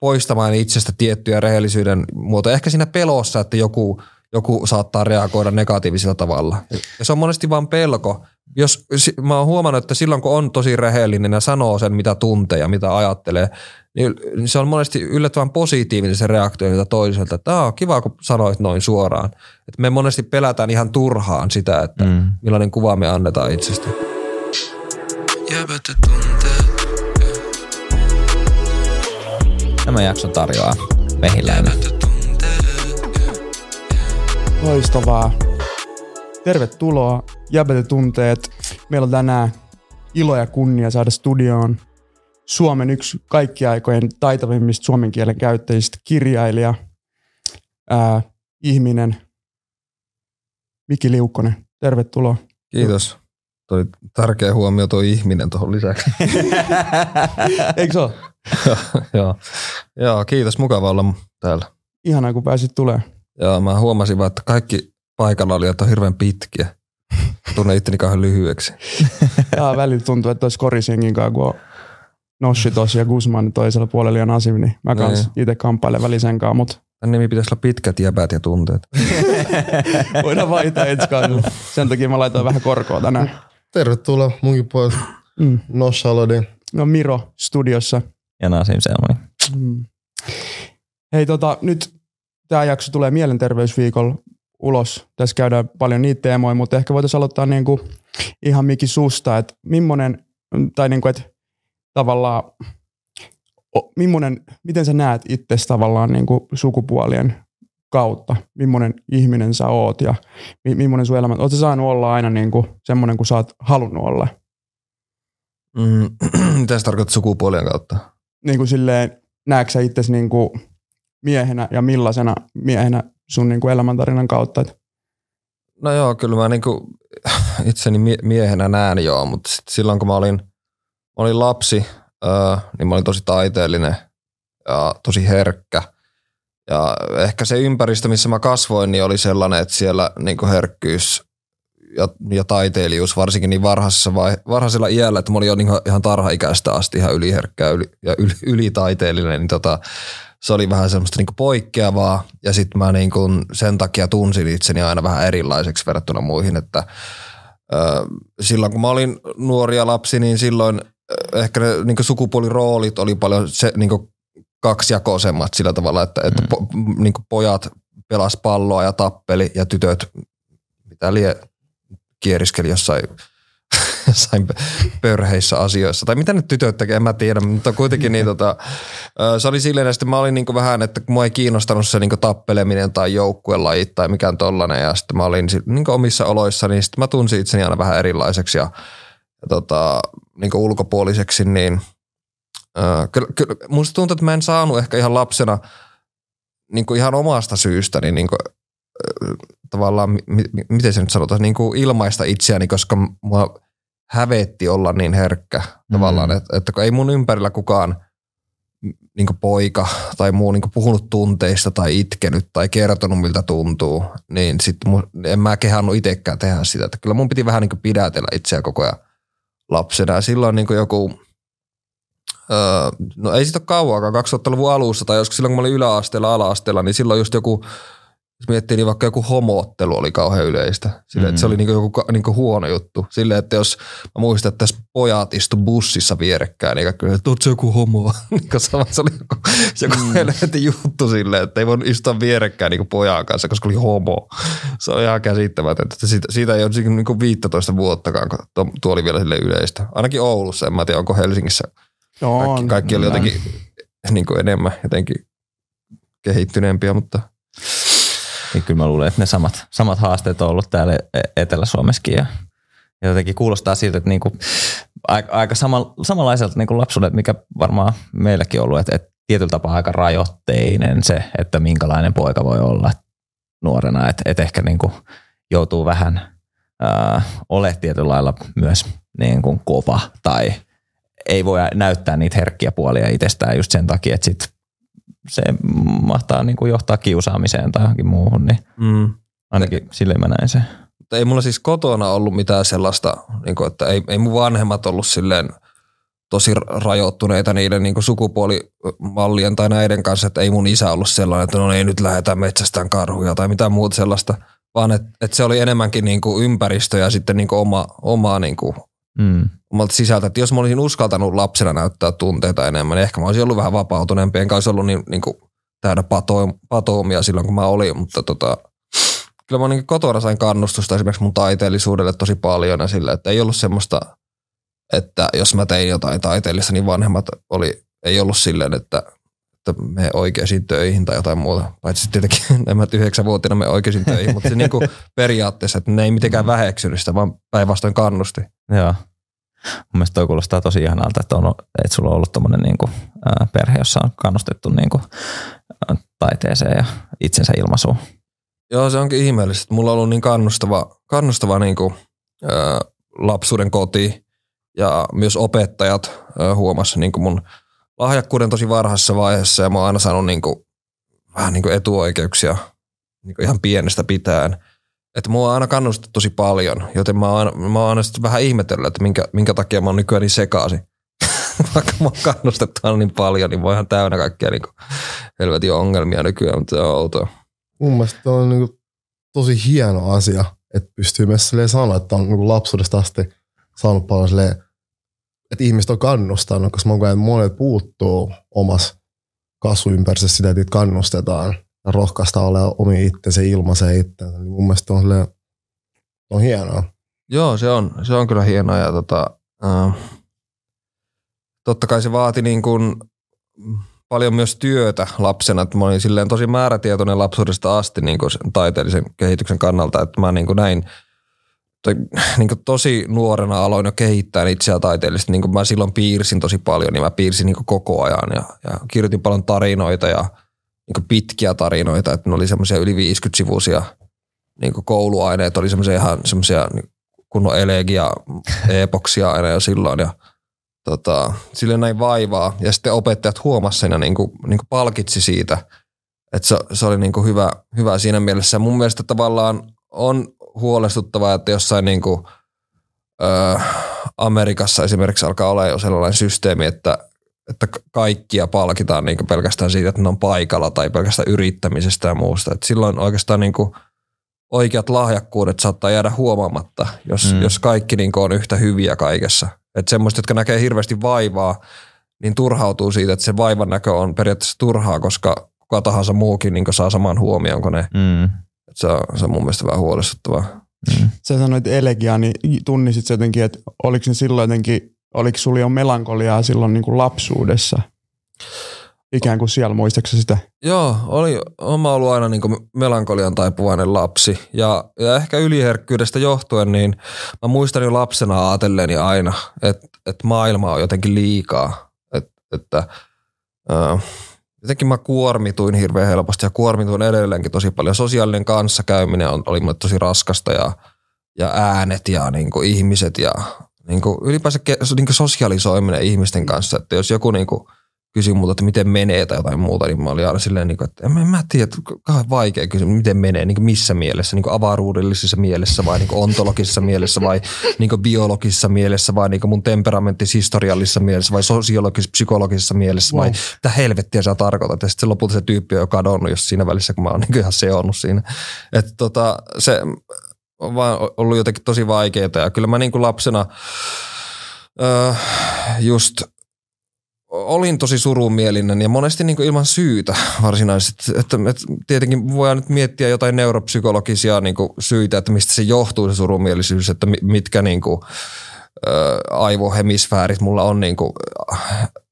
poistamaan itsestä tiettyjä rehellisyyden muotoja. Ehkä siinä pelossa, että joku, joku saattaa reagoida negatiivisella tavalla. Ja se on monesti vain pelko. Jos, mä oon huomannut, että silloin kun on tosi rehellinen ja sanoo sen, mitä tuntee ja mitä ajattelee, niin se on monesti yllättävän positiivinen se reaktio mitä toiselta, että on kiva, kun sanoit noin suoraan. Että me monesti pelätään ihan turhaan sitä, että mm. millainen kuva me annetaan itsestä. Tämä jakso tarjoaa Mehiläinen. Loistavaa. Tervetuloa Jäbätetunteet. Meillä on tänään ilo ja kunnia saada studioon Suomen yksi kaikkiaikojen taitavimmista suomen kielen käyttäjistä kirjailija, ää, ihminen, Miki Liukkonen. Tervetuloa. Kiitos. Toi tärkeä huomio tuo ihminen tuohon lisäksi. Eikö se ole? joo. joo, kiitos. Mukava olla täällä. Ihanaa, kun pääsit tulemaan. Joo, mä huomasin vaan, että kaikki paikalla oli, että on hirveän pitkiä. Tunne itteni kauhean lyhyeksi. Jaa, välillä tuntuu, että olisi korisengin kanssa, kun on Nossi tosi ja Guzman toisella puolella ja Nasim, niin mä kans niin. itse kamppailen välisen kanssa, mutta Tämän nimi pitäisi olla pitkät jäbät ja tunteet. voidaan vaihtaa ensi. Sen takia mä laitoin vähän korkoa tänään. Tervetuloa munkin puolesta. Mm. No Miro studiossa. Ja Nasim Selmani. Mm. Hei tota, nyt tämä jakso tulee mielenterveysviikolla ulos. Tässä käydään paljon niitä teemoja, mutta ehkä voitaisiin aloittaa niinku ihan Miki susta, että millainen, tai niinku, että tavallaan, millainen, miten sä näet itse tavallaan niin kuin sukupuolien kautta, millainen ihminen sä oot ja mi- millainen sun elämä, oot sä saanut olla aina niin kuin semmoinen kuin sä oot halunnut olla? Mm, mitä sä tarkoitat sukupuolien kautta? Niin kuin silleen, näetkö sä itse niin kuin miehenä ja millaisena miehenä sun niin kuin elämäntarinan kautta? No joo, kyllä mä niin kuin itseni miehenä näen joo, mutta sit silloin kun mä olin – mä olin lapsi, niin mä olin tosi taiteellinen ja tosi herkkä. Ja ehkä se ympäristö, missä mä kasvoin, niin oli sellainen, että siellä niin herkkyys ja, ja taiteilijuus, varsinkin niin varhaisessa vai, varhaisella iällä, että mä olin jo niin ihan tarhaikäistä asti ihan yliherkkä ja, yli, ja yli, ylitaiteellinen, niin tota, se oli vähän semmoista niin poikkeavaa. Ja sitten mä niin kuin sen takia tunsin itseni aina vähän erilaiseksi verrattuna muihin, että ö, silloin kun mä olin nuoria lapsi, niin silloin ehkä ne niin sukupuoliroolit oli paljon se, niin kaksijakoisemmat sillä tavalla, että, mm. että po, niin pojat pelas palloa ja tappeli ja tytöt, mitä lie, kieriskeli jossain, jossain pörheissä asioissa. Tai mitä nyt tytöt tekee, en mä tiedä, mutta kuitenkin niin tota, se oli silleen, että mä olin niin vähän, että mua ei kiinnostanut se niin tappeleminen tai joukkuelajit tai mikään tollainen ja sitten mä olin niin omissa oloissa, niin sitten mä tunsin itseni aina vähän erilaiseksi ja ja tota, niin ulkopuoliseksi, niin äh, kyllä, kyllä, musta tuntuu, että mä en saanut ehkä ihan lapsena niin ihan omasta syystäni niin kuin, äh, tavallaan, mi, miten se nyt sanotaan, niin kuin ilmaista itseäni, koska mua hävetti olla niin herkkä mm. tavallaan, että, että kun ei mun ympärillä kukaan niin poika tai muu niin puhunut tunteista tai itkenyt tai kertonut miltä tuntuu, niin sitten en mä kehannut itsekään tehdä sitä. Että kyllä mun piti vähän niin pidätellä itseä koko ajan lapsena. Ja silloin niin joku, öö, no ei siitä ole kauankaan, 2000-luvun alussa tai joskus silloin kun mä olin yläasteella, ala-asteella, niin silloin just joku, jos miettii, niin vaikka joku homoottelu oli kauhean yleistä. Sille, mm. että se oli niinku joku niinku huono juttu. Sille, että jos mä muistan, että tässä pojat istu bussissa vierekkäin, niin kyllä, että se joku homo. se oli joku, joku mm. helvetin juttu silleen, että ei voi istua vierekkäin niinku pojan kanssa, koska oli homo. Se on ihan käsittämätöntä. Siitä, siitä ei ole niinku 15 vuottakaan, kun tuo oli vielä sille yleistä. Ainakin Oulussa, en mä tiedä, onko Helsingissä. No, kaikki, kaikki oli jotenkin niin kuin enemmän jotenkin kehittyneempiä, mutta – niin kyllä mä luulen, että ne samat, samat haasteet on ollut täällä e- Etelä-Suomessakin ja, ja jotenkin kuulostaa siltä, että niinku, aika, aika sama, samanlaiselta niinku lapsuudet, mikä varmaan meilläkin on ollut, että, että tietyllä tapaa aika rajoitteinen se, että minkälainen poika voi olla nuorena, että, että ehkä niinku joutuu vähän äh, ole tietyllä lailla myös niin kuin kova tai ei voi näyttää niitä herkkiä puolia itsestään just sen takia, että sit se mahtaa niin kuin johtaa kiusaamiseen tai johonkin muuhun, niin mm. ainakin sille mä näin se. Mutta ei mulla siis kotona ollut mitään sellaista, niin kuin, että ei, ei mun vanhemmat ollut silleen tosi rajoittuneita niiden niin sukupuolimallien tai näiden kanssa, että ei mun isä ollut sellainen, että no ei nyt lähdetään metsästään karhuja tai mitään muuta sellaista, vaan että, että se oli enemmänkin niin kuin ympäristö ja sitten niin kuin oma, omaa niin kuin mm. omalta sisältä. Että jos mä olisin uskaltanut lapsena näyttää tunteita enemmän, niin ehkä mä olisin ollut vähän vapautuneempi, enkä olisi ollut niin, niin kuin täynnä silloin, kun mä olin, mutta tota, kyllä mä niin kotona sain kannustusta esimerkiksi mun taiteellisuudelle tosi paljon ja sille, että ei ollut semmoista, että jos mä tein jotain taiteellista, niin vanhemmat oli, ei ollut silleen, että, että me oikeisiin töihin tai jotain muuta. Paitsi tietenkin nämä yhdeksänvuotiaana me oikeisiin töihin, mutta se niin kuin periaatteessa, että ne ei mitenkään väheksynyt sitä, vaan päinvastoin kannusti. Joo. Mun mielestä toi kuulostaa tosi ihanalta, että, on, että sulla on ollut tommonen niin kuin, ää, perhe, jossa on kannustettu niin kuin, ää, taiteeseen ja itsensä ilmaisuun. Joo, se onkin ihmeellistä. Mulla on ollut niin kannustava, kannustava niin kuin, ää, lapsuuden koti ja myös opettajat ää, huomassa niin kuin mun lahjakkuuden tosi varhaisessa vaiheessa ja mä oon aina saanut niin kuin, vähän niin kuin etuoikeuksia niin kuin ihan pienestä pitäen. Että mua on aina kannustettu tosi paljon, joten mä oon, mä oon aina vähän ihmetellyt, että minkä, minkä takia mä oon nykyään niin sekaisin. Vaikka mä oon kannustettu aina niin paljon, niin voi ihan täynnä kaikkia niin kuin helvetin ongelmia nykyään, mutta se on outoa mun mielestä on niin kuin tosi hieno asia, että pystyy myös sanoa, että on niin lapsuudesta asti saanut paljon silleen, että ihmiset on kannustanut, koska mä koen, että monet puuttuu omassa kasvuympäristössä sitä, että kannustetaan ja rohkaista olla omi itsensä ilmaisee itsensä. Niin mun mielestä on, silleen, on hienoa. Joo, se on, se on kyllä hienoa ja tota, äh, totta kai se vaati niin kuin paljon myös työtä lapsena. Että mä olin silleen tosi määrätietoinen lapsuudesta asti niin kuin taiteellisen kehityksen kannalta, että mä niin kuin näin toi, niin kuin tosi nuorena aloin jo kehittää itseä taiteellisesti. Niin kuin mä silloin piirsin tosi paljon, niin mä piirsin niin kuin koko ajan ja, ja kirjoitin paljon tarinoita ja niin kuin pitkiä tarinoita, että ne oli semmoisia yli 50-sivuisia niin kuin kouluaineet, oli semmoisia ihan semmoisia kunnon elegia epoksia aina jo silloin ja – tota, sille näin vaivaa. Ja sitten opettajat huomasivat sen ja niin kuin, niin kuin palkitsi siitä. Että se, se oli niin kuin hyvä, hyvä siinä mielessä. Mun mielestä tavallaan on huolestuttavaa, että jossain niin kuin, ö, Amerikassa esimerkiksi alkaa olla jo sellainen systeemi, että, että kaikkia palkitaan niin pelkästään siitä, että ne on paikalla tai pelkästään yrittämisestä ja muusta. Et silloin oikeastaan niin kuin oikeat lahjakkuudet saattaa jäädä huomaamatta, jos, mm. jos kaikki niin on yhtä hyviä kaikessa. Että semmoista, jotka näkee hirveästi vaivaa, niin turhautuu siitä, että se vaivan näkö on periaatteessa turhaa, koska kuka tahansa muukin niin saa saman huomioon kuin ne. Mm. Se, on, se on mun mielestä vähän huolestuttavaa. Mm. Sä sanoit elegiaa, niin tunnisit jotenkin, että oliko ne silloin jotenkin, oliko sulla jo melankoliaa silloin niin kuin lapsuudessa? ikään kuin siellä, muistaakseni sitä? Joo, oli, oma ollut aina niin melankolian taipuvainen lapsi ja, ja ehkä yliherkkyydestä johtuen, niin mä muistan jo lapsena ajatelleeni aina, että, että maailma on jotenkin liikaa, että, että äh, jotenkin mä kuormituin hirveän helposti ja kuormituin edelleenkin tosi paljon. Sosiaalinen kanssakäyminen on, oli mulle tosi raskasta ja, ja äänet ja niin kuin ihmiset ja niin kuin ylipäänsä niin kuin sosiaalisoiminen ihmisten kanssa, että jos joku niin kuin – kysyi multa, että miten menee tai jotain muuta, niin mä olin aina silleen, niin kuin, että en mä tiedä, kauhean vaikea kysyä, miten menee, niin kuin missä mielessä, niin kuin avaruudellisessa mielessä vai niin kuin ontologisessa mielessä vai niin kuin biologisessa mielessä vai niin kuin mun temperamenttis historiallisessa mielessä vai sosiologisessa, psykologisessa mielessä wow. vai mitä helvettiä sä tarkoitat. Ja sitten lopulta se tyyppi on jo kadonnut jos siinä välissä, kun mä oon niin ihan seonnut siinä. Että tota, se on vaan ollut jotenkin tosi vaikeaa ja kyllä mä niin kuin lapsena öö, just – olin tosi surumielinen ja monesti niin ilman syytä varsinaisesti. Että, että tietenkin voidaan nyt miettiä jotain neuropsykologisia niin syitä, että mistä se johtuu se surumielisyys, että mitkä niin kuin, aivohemisfäärit mulla on niin kuin,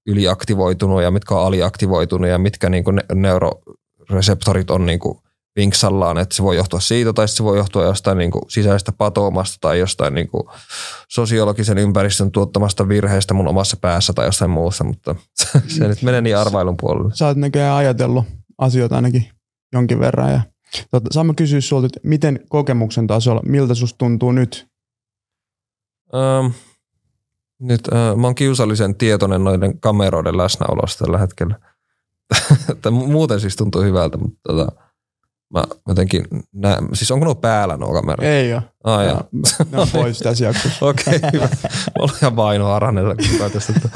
yliaktivoitunut ja mitkä on aliaktivoitunut ja mitkä niin kuin neuroreseptorit on niin kuin vinksallaan, että se voi johtua siitä tai se voi johtua jostain niin kuin sisäisestä patoamasta tai jostain niin kuin sosiologisen ympäristön tuottamasta virheestä mun omassa päässä tai jostain muussa, mutta se nyt menee niin arvailun puolelle. Sä oot näköjään ajatellut asioita ainakin jonkin verran ja tota, saan mä kysyä sulta, että miten kokemuksen tasolla, miltä susta tuntuu nyt? Ähm, nyt äh, mä oon kiusallisen tietoinen noiden kameroiden läsnäolosta tällä hetkellä. Muuten siis tuntuu hyvältä, mutta tota, Mä jotenkin näen, siis onko nuo päällä nuo kamerat? Ei ole. Ah, Ja, joo. ne on pois tässä jaksossa. Okei, okay, hyvä. Mä olen ihan vaino Aranella, kun tästä, että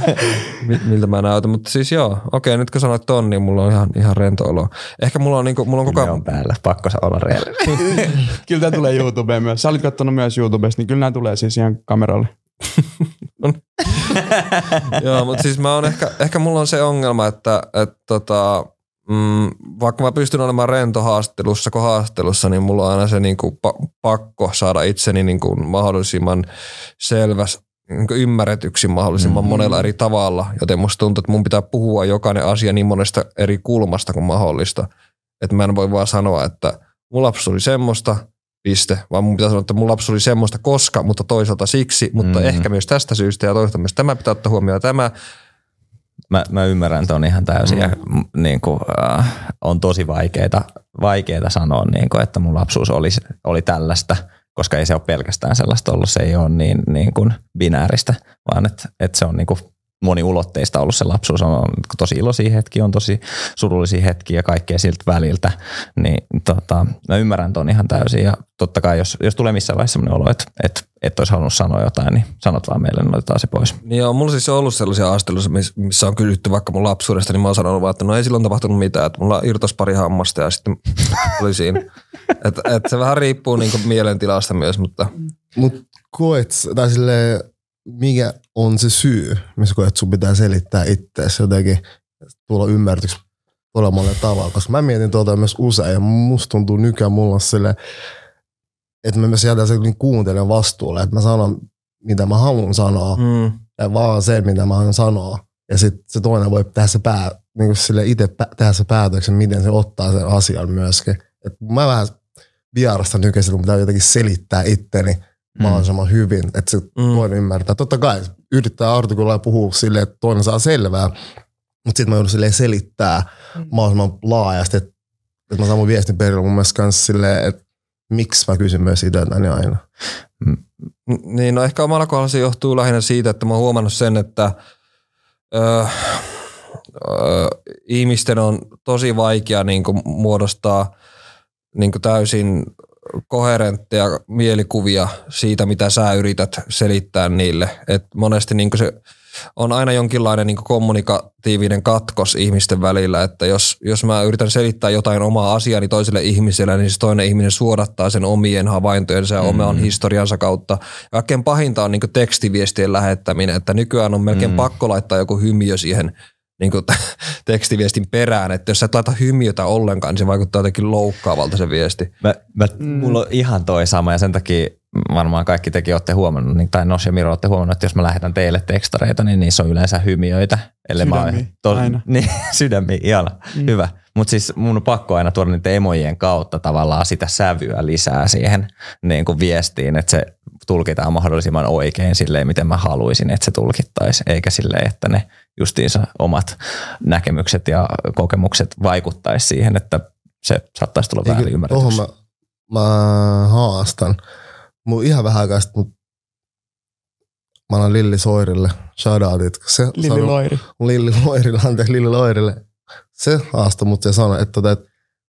mi- miltä mä näytän. Mutta siis joo, okei, okay, nyt kun sanoit ton, niin mulla on ihan, ihan rento olo. Ehkä mulla on, niinku, mulla on koko Ne ajan... on päällä, pakko se olla reellinen. kyllä tämä tulee YouTubeen myös. Sä olit katsonut myös YouTubesta, niin kyllä nämä tulee siis ihan kameralle. Joo, mutta siis mä oon ehkä, ehkä mulla on se ongelma, että, että tota, mm, vaikka mä pystyn olemaan rento haastattelussa kuin haastattelussa, niin mulla on aina se niin kuin pa- pakko saada itseni niin kuin mahdollisimman selväs niin kuin ymmärretyksi mahdollisimman mm-hmm. monella eri tavalla, joten musta tuntuu, että mun pitää puhua jokainen asia niin monesta eri kulmasta kuin mahdollista. Että mä en voi vaan sanoa, että mun lapsuus oli semmoista, piste, vaan mun pitää sanoa, että mun lapsuus oli semmoista koska, mutta toisaalta siksi, mutta Mm. ehkä myös tästä syystä ja toisaalta myös tämä pitää ottaa huomioon. Tämä, Mä, mä ymmärrän ton ihan täysin Mm. ja niin kuin, äh, on tosi vaikeita, vaikeita sanoa, niin kuin, että mun lapsuus oli, oli tällaista, koska ei se ole pelkästään sellaista ollut, se ei ole niin, niin kuin binääristä, vaan että, että se on niin kuin moniulotteista ollut se lapsuus. On, on tosi iloisia hetkiä, on tosi surullisia hetkiä ja kaikkea siltä väliltä. Niin tota, mä ymmärrän ton ihan täysin ja totta kai jos, jos tulee missään vaiheessa sellainen olo, että, että et olisi halunnut sanoa jotain, niin sanot vaan meille, niin otetaan se pois. niin joo, mulla siis on ollut sellaisia miss- missä on kysytty vaikka mun lapsuudesta, niin mä oon sanonut vaan, että no ei silloin tapahtunut mitään, että mulla irtos pari hammasta ja sitten oli siinä. Et, et se vähän riippuu niinku mielentilasta myös, mutta Mut koet, tai silleen, mikä on se syy, missä koet, että sun pitää selittää itseäsi jotenkin, tulla ymmärryksi todella monella tavalla. Koska mä mietin tuota myös usein ja musta tuntuu nykyään mulla on silleen, että mä myös jätän sen niin kuuntelen vastuulle, että mä sanon, mitä mä haluan sanoa, mm, ja vaan se, mitä mä haluan sanoa. Ja sitten se toinen voi tehdä se pää, niin kuin sille itse pä- tehdä se päätöksen, miten se ottaa sen asian myöskin. Et mä vähän vierasta nykyisin, kun pitää jotenkin selittää itteni mahdollisimman hyvin, että se Mm. toinen ymmärtää. Totta kai yrittää artikuloida ja puhua silleen, että toinen saa selvää, mutta sitten mä joudun silleen selittää mahdollisimman laajasti, että, että mä saan mun viestin perille mun mielestä silleen, että miksi mä kysyn myös itseltäni aina. N- Niin, no ehkä omalla kohdalla se johtuu lähinnä siitä, että mä oon huomannut sen, että ö, ö, ihmisten on tosi vaikea niin kuin, muodostaa niin kuin, täysin koherentteja mielikuvia siitä, mitä sä yrität selittää niille. Et monesti niin kuin se on aina jonkinlainen niin kommunikatiivinen katkos ihmisten välillä, että jos, jos mä yritän selittää jotain omaa asiaani toiselle ihmiselle, niin se toinen ihminen suodattaa sen omien havaintojensa ja mm. oman historiansa kautta. Ja Kaikkein pahinta on niin tekstiviestien lähettäminen, että nykyään on melkein mm. pakko laittaa joku hymiö siihen niin kuin tekstiviestin perään, että jos sä et laita hymiötä ollenkaan, niin se vaikuttaa jotenkin loukkaavalta se viesti. Mä, mä, mm. Mulla on ihan toi sama ja sen takia varmaan kaikki tekin olette huomannut, niin, tai Nos ja Miro olette huomannut, että jos mä lähetän teille tekstareita, niin niissä on yleensä hymiöitä. Ellei mä Sydämiä, oon- aina. Niin, sydämiä, ihana, mm. hyvä. Mutta siis mun on pakko aina tuoda niiden emojen kautta tavallaan sitä sävyä lisää siihen niin kuin viestiin, että se tulkitaan mahdollisimman oikein silleen, miten mä haluaisin, että se tulkittaisi, eikä silleen, että ne justiinsa omat näkemykset ja kokemukset vaikuttaisi siihen, että se saattaisi tulla väärin ymmärretyksi. mä, mä haastan. Mun ihan vähän aikaa sitten, mut mä annan Lilli Soirille shoutoutit. Se Lilli sanoi- Loiri. Lilli Loirille, anteeksi Lilli Loirille. Se haastoi mut ja sanoi, että, tota, että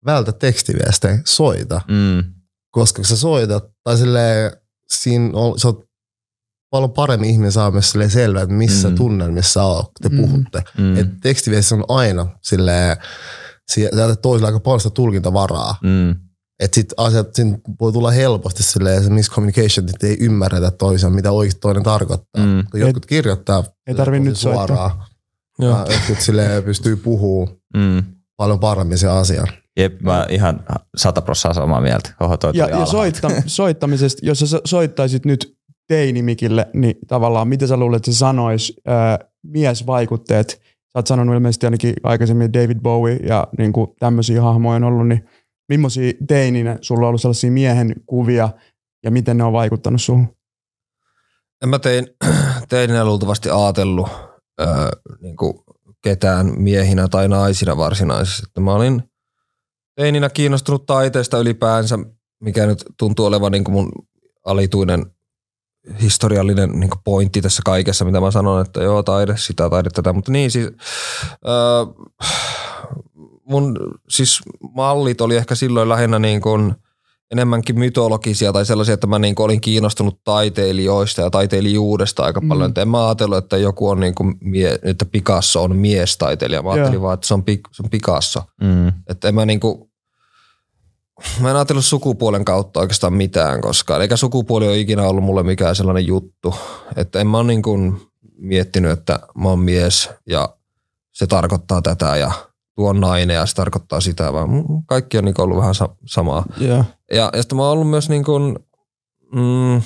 vältä tekstiviestejä, soita. Mm. Koska kun sä soitat, tai silleen, siinä on, sä oot paljon paremmin ihminen saa myös silleen selvää, että missä Mm. tunnelmissa sä oot, kun te Mm. puhutte. Mm. Että tekstiviestissä on aina silleen, sä jätät toiselle aika paljon sitä tulkintavaraa. Mm. Että sit asiat siinä voi tulla helposti silleen se miscommunication, että ei ymmärretä toisiaan, mitä oikeasti toinen tarkoittaa. Mm. Kun jotkut kirjoittaa Ei tarvi nyt soittaa. suoraan, Joo. ja jotkut silleen pystyy puhumaan Mm. paljon paremmin se asia. Jep, mä ihan sata prosenttia samaa mieltä. Oho, toi Ja, ja soitta, soittamisesta, jos sä so- soittaisit nyt teinimikille, niin tavallaan mitä sä luulet, että se sanois ää, miesvaikutteet? Sä oot sanonut ilmeisesti ainakin aikaisemmin David Bowie ja niin kuin tämmöisiä hahmoja on ollut, niin millaisia teininä sulla on ollut sellaisia miehen kuvia ja miten ne on vaikuttanut suhun? En mä tein, teininä luultavasti ajatellut öö, niin ketään miehinä tai naisina varsinaisesti. Että mä olin teininä kiinnostunut taiteesta ylipäänsä, mikä nyt tuntuu olevan niin mun alituinen historiallinen niin pointti tässä kaikessa, mitä mä sanon, että joo, taide, sitä, taide, tätä. Mutta niin siis, öö, mun siis mallit oli ehkä silloin lähinnä niin kuin enemmänkin mytologisia tai sellaisia, että mä niin kuin olin kiinnostunut taiteilijoista ja taiteilijuudesta aika paljon. Mm. Mm. En mä ajatellut, että joku on niin kuin mie, että Picasso on miestaiteilija. Mä ajattelin Joo. vaan, että se on, Pi- se on Picasso. Mm. Että en mä niinku, mä en ajatellut sukupuolen kautta oikeastaan mitään koskaan. Eikä sukupuoli ole ikinä ollut mulle mikään sellainen juttu. Että en mä ole niinku miettinyt, että mä oon mies ja se tarkoittaa tätä ja tuo nainen ja se tarkoittaa sitä, vaan kaikki on niinku ollut vähän sa- samaa. Joo. Ja, ja sitten mä oon ollut myös niin kuin, mm,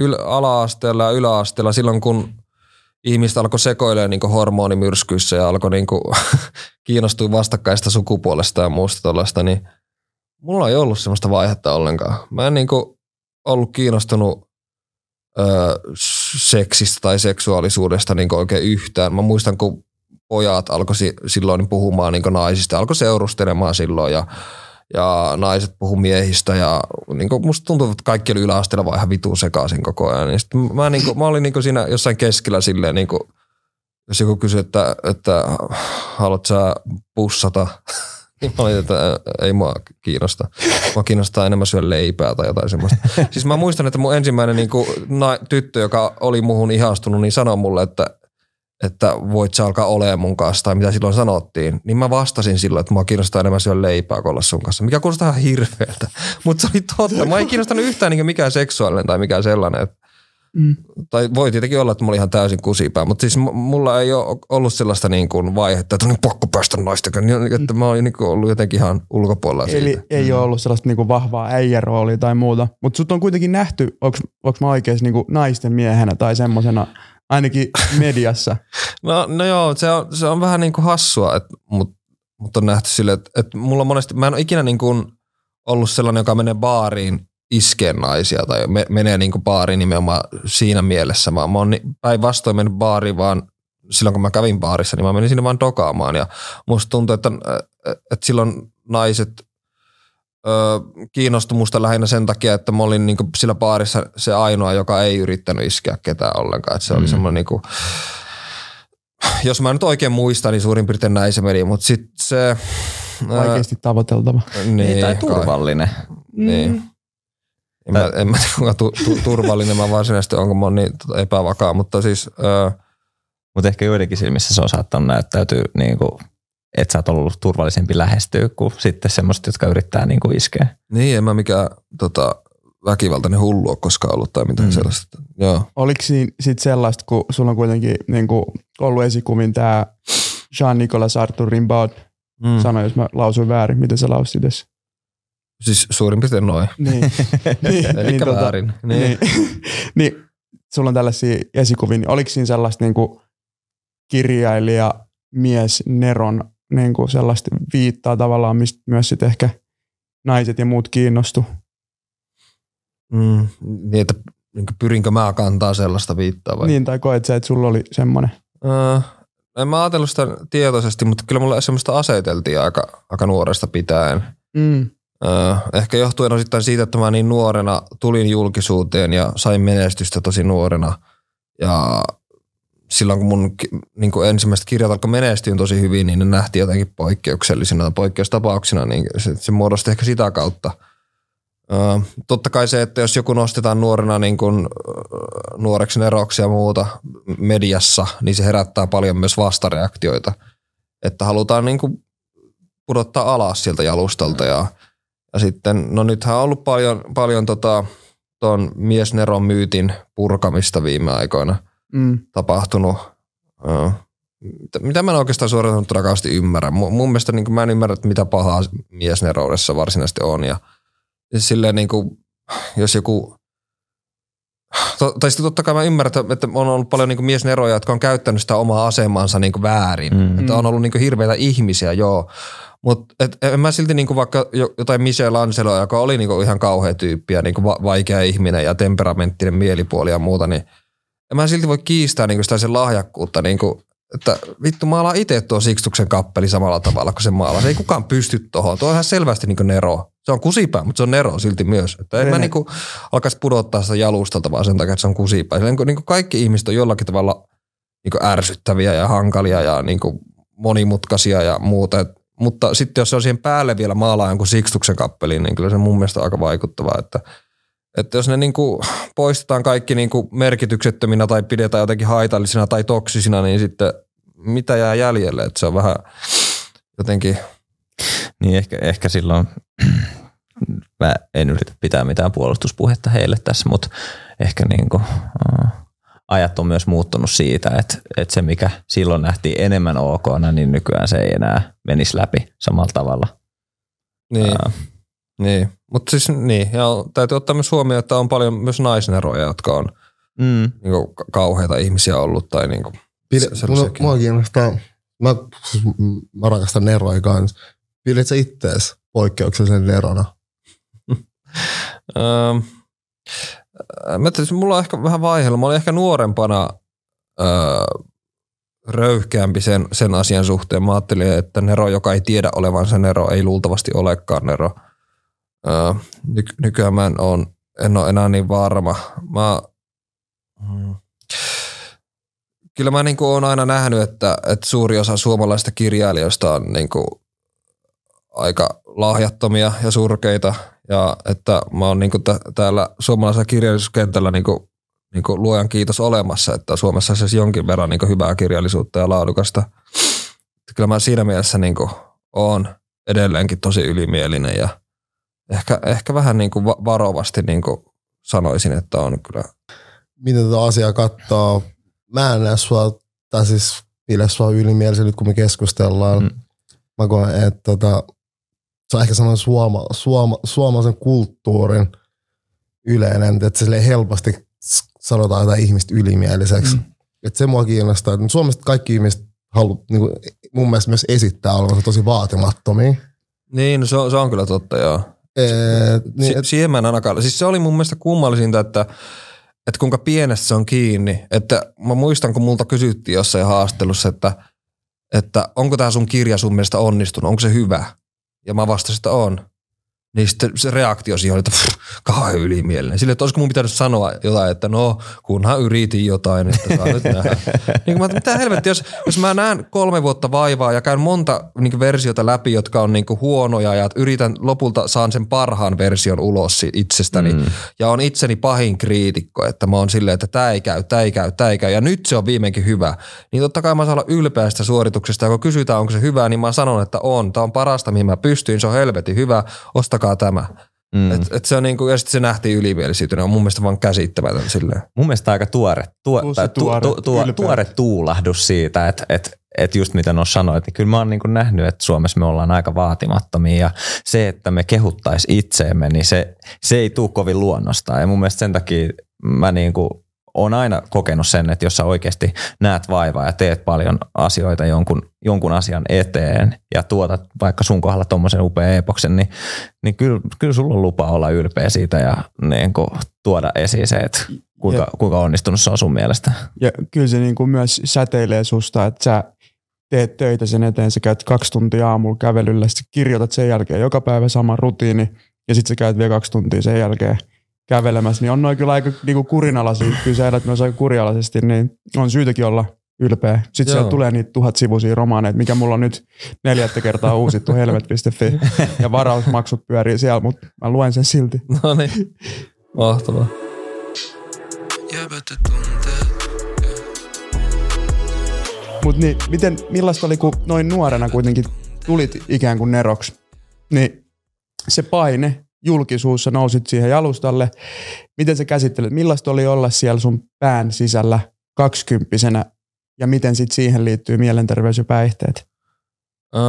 yl- ala-asteella ja yläasteella silloin, kun ihmiset alkoi sekoilemaan niin hormonimyrskyissä ja alkoi niin kuin, kiinnostua vastakkaista sukupuolesta ja muusta tuollaista, niin mulla ei ollut semmoista vaihetta ollenkaan. Mä en niin kuin, ollut kiinnostunut ö, seksistä tai seksuaalisuudesta niin oikein yhtään. Mä muistan, kun pojat alkoi si- silloin puhumaan niin naisista, alkoi seurustelemaan silloin ja ja naiset puhu miehistä ja niin kuin musta tuntuu, että kaikki oli yläasteella vaan ihan vitun sekaisin koko ajan. Niin sit mä, niin kuin, mä olin niin siinä jossain keskellä silleen, niin kuin, jos joku kysyi, että, että haluat sä pussata, niin mä olin, että ei mua kiinnosta. Mua kiinnostaa enemmän syödä leipää tai jotain semmoista. Siis mä muistan, että mun ensimmäinen niin kuin, na, tyttö, joka oli muhun ihastunut, niin sanoi mulle, että että voit sä alkaa olemaan mun kanssa, tai mitä silloin sanottiin, niin mä vastasin silloin, että mua kiinnostaa enemmän syödä leipää kuin olla sun kanssa, mikä kuulostaa ihan hirveältä. Mutta se oli totta. Mä ei kiinnostanut yhtään niin mikään seksuaalinen tai mikään sellainen. Mm. tai voi tietenkin olla, että mä olin ihan täysin kusipää, mutta siis mulla ei ole ollut sellaista niin kuin vaihetta, että on niin pakko päästä naisten kanssa, että mä oon niin kuin ollut jotenkin ihan ulkopuolella siitä. Eli ei ole ollut sellaista niinku vahvaa äijäroolia tai muuta. Mutta sut on kuitenkin nähty, onko mä oikeasti niinku naisten miehenä tai semmosena, ainakin mediassa. No, no joo, se on, se on vähän niin kuin hassua, että mut, on nähty sille, että, että mulla monesti, mä en ole ikinä niin kuin ollut sellainen, joka menee baariin iskeen naisia tai me, menee niin kuin baariin nimenomaan siinä mielessä, vaan mä oon päinvastoin mennyt baariin vaan silloin, kun mä kävin baarissa, niin mä menin sinne vaan dokaamaan ja musta tuntuu, että, että silloin naiset ö, kiinnostui musta lähinnä sen takia, että mä olin niin kuin sillä baarissa se ainoa, joka ei yrittänyt iskeä ketään ollenkaan, että se oli Mm. semmoinen niin kuin, jos mä nyt oikein muistan, niin suurin piirtein näin se meni, mutta sitten se... ää, Vaikeasti tavoiteltava. Niin, Niin, tai kai. turvallinen. Niin. En mä, en mä tiedä, kuinka tu, tu, turvallinen mä varsinaisesti on, kun mä niin tota, epävakaa, mutta siis... Öö, Mutta ehkä joidenkin silmissä se on saattanut näyttäytyä, niin kuin, että sä oot ollut turvallisempi lähestyä kuin sitten semmoiset, jotka yrittää niin kuin iskeä. niin, en mä mikään tota, väkivaltainen hullu ole koskaan ollut tai mitään Mm. sellaista. Joo. Oliko siinä sit sellaista, kun sulla on kuitenkin niinku ollut esikuvin tämä Jean-Nicolas Arthur Rimbaud, Mm. sano jos mä lausuin väärin, miten sä lausuit edes. Siis suurin piirtein noin. Niin, niin, Eli tota, väärin. Niin. Niin. niin, sulla on tällaisia esikuvia, niin oliko siinä sellaista niinku kirjailija, mies, Neron niinku sellaista viittaa tavallaan, mistä myös sit ehkä naiset ja muut kiinnostu? Mm. niin, että niin pyrinkö mä kantaa sellaista viittaa vai? Niin, tai koet sä, että sulla oli semmoinen? Öö, en mä ajatellut sitä tietoisesti, mutta kyllä mulle semmoista aseteltiin aika, aika nuoresta pitäen. Mm. Öö, ehkä johtuen osittain siitä, että mä niin nuorena tulin julkisuuteen ja sain menestystä tosi nuorena. Ja silloin kun mun niin kuin ensimmäiset kirjat alkoi menestyä tosi hyvin, niin ne nähtiin jotenkin poikkeuksellisina poikkeustapauksina, niin se, se muodosti ehkä sitä kautta. Öö, totta kai se, että jos joku nostetaan nuorena niin kuin, nuoreksi neroksi ja muuta mediassa, niin se herättää paljon myös vastareaktioita. Että halutaan niin kuin pudottaa alas sieltä jalustalta ja ja sitten, no nythän on ollut paljon, paljon tota, miesneron myytin purkamista viime aikoina Mm. tapahtunut. Ö, mitä- mitä mä en oikeastaan suoraan sanottuna kauheasti ymmärrä. Mun, mun mielestä niin mä en ymmärrä, että mitä pahaa miesneroudessa varsinaisesti on. Ja, silleen niin kuin, jos joku, to, tai sitten totta kai mä ymmärrän, että- on ollut paljon niin miesneroja, jotka on käyttänyt sitä omaa asemansa niin väärin. Mm. Että on ollut niin hirveitä ihmisiä, joo. Mutta en mä silti niinku vaikka jo- jotain Michel Angeloa, joka oli niinku ihan kauhea tyyppi ja niinku va- vaikea ihminen ja temperamenttinen mielipuoli ja muuta, niin en mä silti voi kiistää niinku sitä sen lahjakkuutta. Niinku, että vittu maalaa itse tuo Sikstuksen kappeli samalla tavalla kuin se maalaa. Se ei kukaan pysty tuohon. Tuo on ihan selvästi niinku Nero. Se on kusipää, mutta se on Nero silti myös. Että en mä Rene. niinku alkaisi pudottaa sitä jalustalta vaan sen takia, että se on kusipää. Silleen, kun niinku kaikki ihmiset on jollakin tavalla niinku ärsyttäviä ja hankalia ja niinku monimutkaisia ja muuta. Et mutta sitten jos se on siihen päälle vielä maalaa jonkun Sixtuksen kappeliin, niin kyllä se mun mielestä on aika vaikuttavaa, että, että jos ne niin kuin poistetaan kaikki niin kuin merkityksettöminä tai pidetään jotenkin haitallisina tai toksisina, niin sitten mitä jää jäljelle, että se on vähän jotenkin Niin ehkä, ehkä silloin, mä en yritä pitää mitään puolustuspuhetta heille tässä, mutta ehkä niin kuin, äh, ajat on myös muuttunut siitä, että, että se mikä silloin nähtiin enemmän ok, niin nykyään se ei enää menisi läpi samalla tavalla. Niin, Ää. Niin. mutta siis niin, ja täytyy ottaa myös huomioon, että on paljon myös naisneroja, jotka on Mm. niin kuin, kauheita ihmisiä ollut tai niin kuin, Pide, mulla, mua kiinnostaa, mä, siis mä rakastan neroja kanssa. Pidät sä ittees poikkeuksellisen nerona? Mä tietysti, mulla on ehkä vähän vaiheella. Mä olin ehkä nuorempana öö, röyhkeämpi sen, sen asian suhteen. Mä ajattelin, että Nero, joka ei tiedä olevansa Nero, ei luultavasti olekaan Nero. Öö, ny, nykyään mä en, on, en ole enää niin varma. Mä, mm, kyllä mä niin olen aina nähnyt, että, että suuri osa suomalaisista kirjailijoista on niin kuin aika lahjattomia ja surkeita ja että mä oon niinku tä- täällä suomalaisella kirjallisuuskentällä niinku, niinku luojan kiitos olemassa, että Suomessa siis jonkin verran niinku hyvää kirjallisuutta ja laadukasta. Kyllä mä siinä mielessä niinku oon edelleenkin tosi ylimielinen ja ehkä, ehkä vähän niinku va- varovasti niinku sanoisin, että on kyllä. Miten tätä asiaa katsoo? Mä en näe sua, tai siis pidä sua ylimielisen nyt kun me keskustellaan. Mm. Mä koen, että tota, se on ehkä sellainen suoma, suoma, suomalaisen kulttuurin yleinen, että sille helposti sanotaan jotain ihmistä ylimieliseksi. Mm. Että se mua kiinnostaa. että Suomesta kaikki ihmiset halu, niin kuin, mun mielestä myös esittää olevansa tosi vaatimattomia. Niin, no se on, se on kyllä totta, joo. Et, Niin, niin, si- et, siihen mä en ainakaan. Siis se oli mun mielestä kummallisinta, että, että kuinka pienestä se on kiinni. Että mä muistan, kun multa kysyttiin jossain haastattelussa, että, että onko tämä sun kirja sun mielestä onnistunut, onko se hyvä? Ja mä vastasin, että on. Niin sitten se reaktio siihen oli, että pff, kauhean ylimielinen. Sille, että olisiko mun pitänyt sanoa jotain, että no, kunhan yritin jotain, että saa nyt nähdä. Niin mä, mitä helvetti, jos, jos mä näen kolme vuotta vaivaa ja käyn monta niin versiota läpi, jotka on niin huonoja ja yritän lopulta saan sen parhaan version ulos itsestäni mm. ja on itseni pahin kriitikko, että mä oon silleen, että tämä ei käy, tämä ei käy, tämä ei käy ja nyt se on viimeinkin hyvä. Niin totta kai mä saan olla ylpeä sitä suorituksesta ja kun kysytään, onko se hyvä, niin mä sanon, että on. Tämä on parasta, mihin mä pystyin, se on helvetin hyvä, ostakaa tämä. Mm. Et, et se on niinku, ja sitten se nähtiin ylimielisyytenä, on mun mielestä vaan käsittämätön silleen. Mun mielestä aika tuore, tuo, tai tu, tuore, tu, tu, ylpeä. tuore tuulahdus siitä, että et, et just mitä no sanoit, niin kyllä mä oon niin kuin nähnyt, että Suomessa me ollaan aika vaatimattomia ja se, että me kehuttais itseemme, niin se, se ei tule kovin luonnostaan. Ja mun mielestä sen takia mä niin kuin on aina kokenut sen, että jos sä oikeasti näet vaivaa ja teet paljon asioita jonkun, jonkun asian eteen ja tuotat vaikka sun kohdalla tuommoisen upean epoksen, niin, niin kyllä, kyllä sulla on lupa olla ylpeä siitä ja niin kuin tuoda esiin se, että kuinka, Jep. kuinka onnistunut se on sun mielestä. Ja kyllä se niin kuin myös säteilee susta, että sä teet töitä sen eteen, sä käyt kaksi tuntia aamulla kävelyllä, sitten kirjoitat sen jälkeen joka päivä sama rutiini, ja sitten sä käyt vielä kaksi tuntia sen jälkeen kävelemässä, niin on noin kyllä aika niin kuin kurinalaisia, kyllä sä elät myös aika kurinalaisesti, niin on syytäkin olla ylpeä. Sitten Joo. sieltä tulee niitä tuhat sivuisia romaaneita, mikä mulla on nyt neljättä kertaa uusittu helvet.fi, ja varausmaksut pyörii siellä, mutta mä luen sen silti. No niin, mahtavaa. Mutta niin, miten, millaista oli, kun noin nuorena kuitenkin tulit ikään kuin neroksi, niin se paine julkisuussa nousit siihen jalustalle. Miten sä käsittelet, millaista oli olla siellä sun pään sisällä kaksikymppisenä ja miten sitten siihen liittyy mielenterveys ja päihteet? Öö,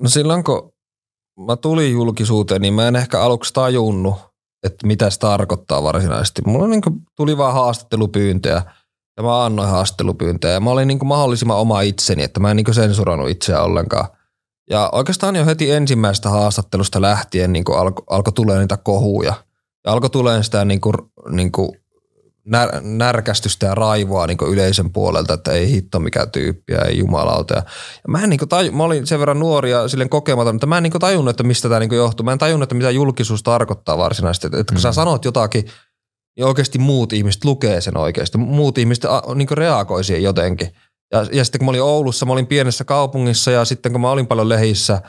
no silloin kun mä tulin julkisuuteen, niin mä en ehkä aluksi tajunnut, että mitä se tarkoittaa varsinaisesti. Mulla niin tuli vaan haastattelupyyntöjä ja mä annoin haastattelupyyntöjä ja mä olin niin mahdollisimman oma itseni, että mä en niin sensuroinut itseä ollenkaan. Ja oikeastaan jo heti ensimmäisestä haastattelusta lähtien niin alkoi alko tulee niitä kohuja. Ja alkoi tulee sitä niin kuin, niin kuin när, närkästystä ja raivoa niin yleisön puolelta, että ei hitto mikä tyyppi ja ei jumalauta. Ja, mä, en niin taju, mä olin sen verran nuori ja silleen kokematon, että mä en niin tajunnut, että mistä tämä niin johtuu. Mä en tajunnut, että mitä julkisuus tarkoittaa varsinaisesti. Että, että kun sä sanot jotakin, niin oikeasti muut ihmiset lukee sen oikeasti. Muut ihmiset niin reagoi siihen jotenkin. Ja, ja sitten kun mä olin Oulussa, mä olin pienessä kaupungissa ja sitten kun mä olin paljon lehissä,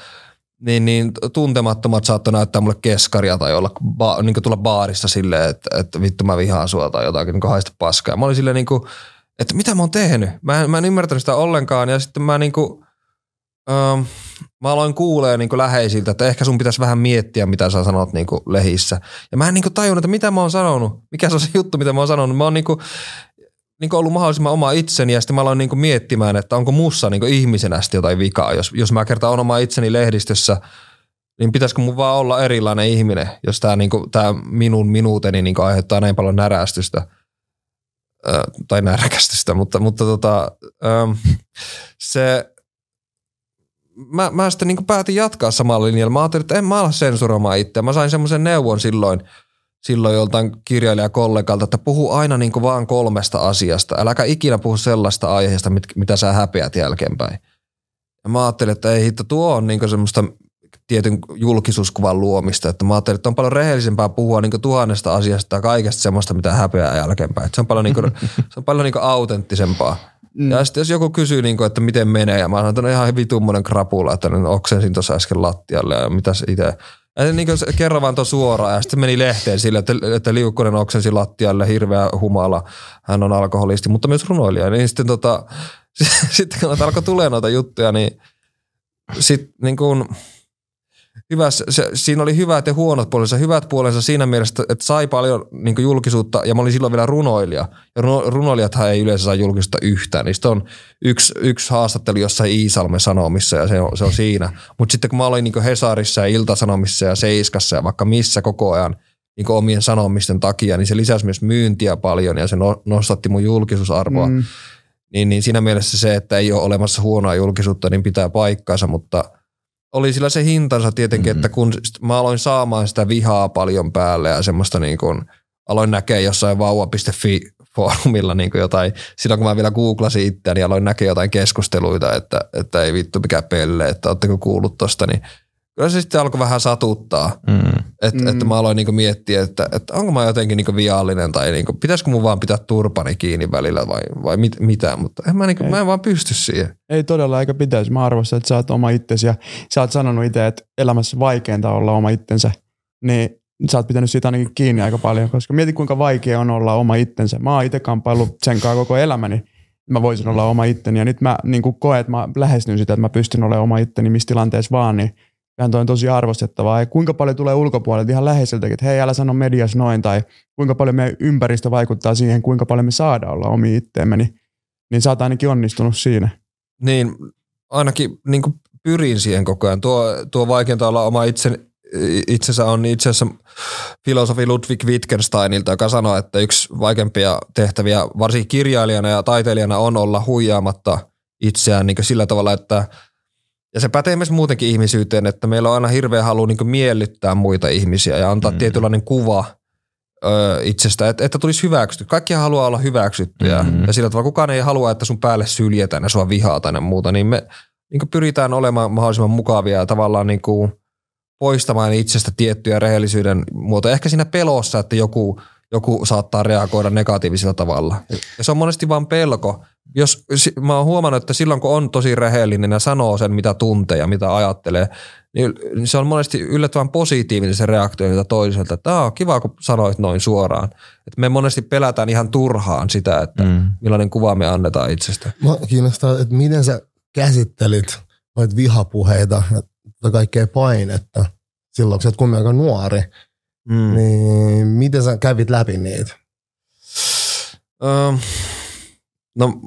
niin, niin tuntemattomat saattoi näyttää mulle keskaria tai olla, ba, niin tulla baarissa silleen, että, että vittu mä vihaan sua tai jotakin, niin haista paskaa. Mä olin silleen niin kuin, että mitä mä oon tehnyt? Mä en, mä en ymmärtänyt sitä ollenkaan ja sitten mä niin kuin, ähm, mä aloin kuulee niin läheisiltä, että ehkä sun pitäisi vähän miettiä, mitä sä sanot niin lehissä. Ja mä en niin tajunnut, että mitä mä oon sanonut, mikä se on se juttu, mitä mä oon sanonut. Mä oon niin kuin, niin ollut mahdollisimman oma itseni ja sitten mä aloin niin miettimään, että onko mussa niin ihmisenä jotain vikaa. Jos, jos mä kertaan oma itseni lehdistössä, niin pitäisikö mun vaan olla erilainen ihminen, jos tämä niin minun minuuteni niin aiheuttaa näin paljon närästystä ö, tai näräkästystä, mutta, mutta tota, ö, se, mä, mä sitten niin päätin jatkaa samalla linjalla. Mä ajattelin, että en mä ala sensuroimaan itseä. Mä sain semmoisen neuvon silloin – silloin joltain kirjailijakollegalta, että puhu aina niin kuin vaan kolmesta asiasta. Äläkä ikinä puhu sellaista aiheesta, mit, mitä sä häpeät jälkeenpäin. Ja mä ajattelin, että ei hitto, tuo on niin semmoista tietyn julkisuuskuvan luomista. Että mä ajattelin, että on paljon rehellisempää puhua niin tuhannesta asiasta ja kaikesta semmoista, mitä häpeää jälkeenpäin. Että se on paljon, niin kuin, se on paljon niin autenttisempaa. Mm. Ja sitten jos joku kysyy, niin kuin, että miten menee, ja mä sanon, että no ihan vitummonen krapula, että oksensin tuossa äsken lattialle, ja mitäs itse ja niin kuin kerran vaan suoraan ja sitten meni lehteen sille, että, että Liukkonen oksensi lattialle, hirveä humala, hän on alkoholisti, mutta myös runoilija. Niin sitten tota, sitten kun alkoi tulee noita juttuja, niin sitten niin kuin, hyvä, se, siinä oli hyvät ja huonot puolensa. Hyvät puolensa siinä mielessä, että sai paljon niin julkisuutta ja mä olin silloin vielä runoilija. Ja runoilijathan ei yleensä saa julkisuutta yhtään. Niistä on yksi, yksi haastattelu jossain Iisalmen Sanomissa ja se on, se on siinä. Mutta sitten kun mä olin niin Hesarissa ja Iltasanomissa ja Seiskassa ja vaikka missä koko ajan niin omien sanomisten takia, niin se lisäsi myös myyntiä paljon ja se no, nostatti mun julkisuusarvoa. Mm. Niin, niin siinä mielessä se, että ei ole olemassa huonoa julkisuutta, niin pitää paikkaansa, mutta – oli sillä se hintansa tietenkin, mm-hmm. että kun mä aloin saamaan sitä vihaa paljon päälle ja semmoista niin kuin, aloin näkeä jossain vauva.fi foorumilla niin jotain, silloin kun mä vielä googlasin itseäni niin aloin näkeä jotain keskusteluita, että, että ei vittu mikä pelle, että ootteko kuullut tosta, niin kyllä se sitten alkoi vähän satuttaa. Mm. Että mm. että mä aloin niinku miettiä, että, että onko mä jotenkin niinku viallinen tai niinku, pitäisikö mun vaan pitää turpani kiinni välillä vai, vai mit, mitä. Mutta en mä, niinku, mä en vaan pysty siihen. Ei todella, eikä pitäisi. Mä arvostan, että sä oot oma itsesi ja sä oot sanonut itse, että elämässä vaikeinta olla oma itsensä. Niin sä oot pitänyt siitä ainakin kiinni aika paljon, koska mieti kuinka vaikea on olla oma itsensä. Mä oon itse kamppaillut sen kanssa koko elämäni. Mä voisin olla oma itteni ja nyt mä niin koen, että mä lähestyn sitä, että mä pystyn olemaan oma itteni missä tilanteessa vaan, niin Kyllähän toi on tosi arvostettavaa. Ja kuinka paljon tulee ulkopuolelta ihan läheiseltäkin, että hei älä sano medias noin, tai kuinka paljon meidän ympäristö vaikuttaa siihen, kuinka paljon me saadaan olla omi itteemme, niin, niin sä oot ainakin onnistunut siinä. Niin, ainakin niin kuin pyrin siihen koko ajan. Tuo, tuo vaikeinta olla oma itse, itsensä on itse asiassa filosofi Ludwig Wittgensteinilta, joka sanoi, että yksi vaikeimpia tehtäviä, varsinkin kirjailijana ja taiteilijana, on olla huijaamatta itseään niin sillä tavalla, että – ja se pätee myös muutenkin ihmisyyteen, että meillä on aina hirveä halu niin miellyttää muita ihmisiä ja antaa mm. tietynlainen kuva ö, itsestä, että, että tulisi hyväksytty. Kaikki haluaa olla hyväksyttyjä mm. ja sillä tavalla kukaan ei halua, että sun päälle syljetään ja sua vihaa tai muuta, niin me niin pyritään olemaan mahdollisimman mukavia ja tavallaan niin kuin poistamaan itsestä tiettyjä rehellisyyden muotoja. Ehkä siinä pelossa, että joku, joku saattaa reagoida negatiivisella tavalla. Ja se on monesti vain pelko, jos, mä oon huomannut, että silloin kun on tosi rehellinen ja sanoo sen, mitä tuntee ja mitä ajattelee, niin se on monesti yllättävän positiivinen se reaktio mitä toiselta, että on kiva, kun sanoit noin suoraan. Että me monesti pelätään ihan turhaan sitä, että mm. millainen kuva me annetaan itsestä. Mä kiinnostaa, että miten sä käsittelit noita vihapuheita ja kaikkea painetta silloin, kun sä oot aika nuori. Mm. Niin miten sä kävit läpi niitä? Um, no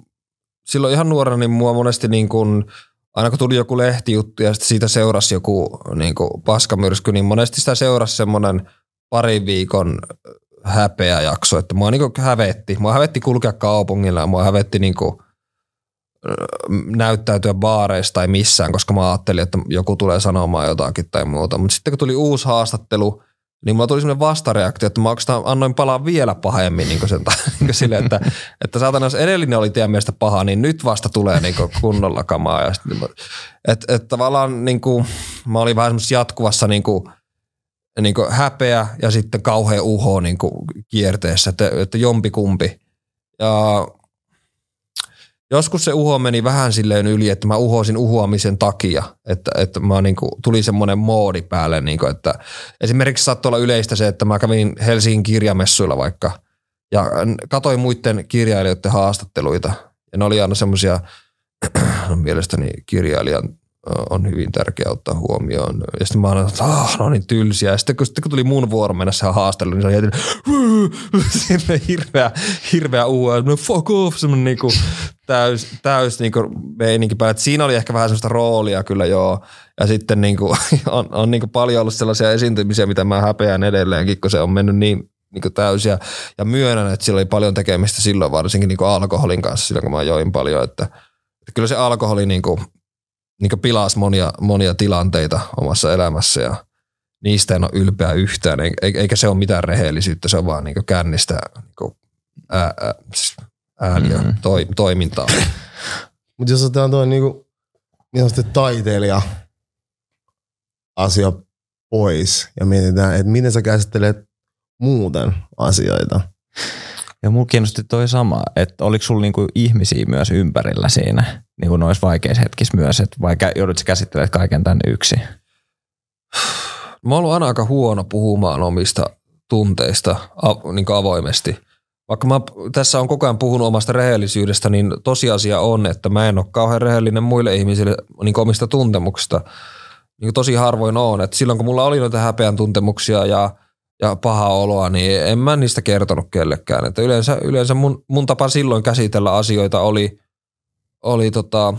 silloin ihan nuorena niin mua monesti niin kuin, aina kun tuli joku lehtijuttu ja sitten siitä seurasi joku niin paskamyrsky, niin monesti sitä seurasi semmoinen parin viikon häpeä jakso, että mua niin hävetti. Mua hävetti kulkea kaupungilla ja mua hävetti niin kuin näyttäytyä baareissa tai missään, koska mä ajattelin, että joku tulee sanomaan jotakin tai muuta. Mutta sitten kun tuli uusi haastattelu, niin mulla tuli sellainen vastareaktio, että mä annoin palaa vielä pahemmin niin sen, niin sille, että, että saatana, jos edellinen oli teidän mielestä paha, niin nyt vasta tulee niin kunnolla kamaa. Ja sitten, et, et tavallaan niin kuin, mä olin vähän semmoisessa jatkuvassa niin kuin, niin kuin häpeä ja sitten kauhean uho niin kuin kierteessä, että, että jompi kumpi. Ja joskus se uho meni vähän silleen yli, että mä uhosin uhoamisen takia, että, että mä niinku, tuli semmoinen moodi päälle, niinku, että esimerkiksi saattoi olla yleistä se, että mä kävin Helsingin kirjamessuilla vaikka. Ja katoin muiden kirjailijoiden haastatteluita. Ja ne oli aina semmoisia, mielestäni kirjailijan on hyvin tärkeää ottaa huomioon. Ja sitten mä aina, että ah, no niin tylsiä. Ja sitten kun, sitten kun tuli mun vuoro mennä se haastelu, niin se oli heti sinne hirveä, hirveä uua. Fuck off, semmoinen niinku täys, täys niinku meininki päällä. Et siinä oli ehkä vähän semmoista roolia kyllä joo. Ja sitten niinku, on, on niinku paljon ollut sellaisia esiintymisiä, mitä mä häpeän edelleenkin, kun se on mennyt niin niin täysiä. Ja myönnän, että sillä oli paljon tekemistä silloin varsinkin niin alkoholin kanssa, silloin kun mä join paljon. Että, että kyllä se alkoholi niin kuin, niin pilasi monia, monia tilanteita omassa elämässä ja niistä en ole ylpeä yhtään, eikä se ole mitään rehellisyyttä, se on vaan niin kännistä niin ää, ää, siis ääniä, mm-hmm. toi, toimintaa. Mutta jos otetaan tuo niinku, niin taiteilija asia pois ja mietitään, että miten sä käsittelet muuten asioita. Ja mulla kiinnosti toi sama, että oliko sulla niinku ihmisiä myös ympärillä siinä, niinku noissa vaikeissa hetkissä myös, että vai joudut käsittelemään kaiken tänne yksi? Mä oon ollut aina aika huono puhumaan omista tunteista niin avoimesti. Vaikka mä tässä on koko ajan puhunut omasta rehellisyydestä, niin tosiasia on, että mä en ole kauhean rehellinen muille ihmisille niin omista tuntemuksista. Niin tosi harvoin on. Että silloin kun mulla oli noita häpeän tuntemuksia ja – ja paha oloa, niin en mä niistä kertonut kellekään. Että yleensä, yleensä mun, mun tapa silloin käsitellä asioita oli, oli tota,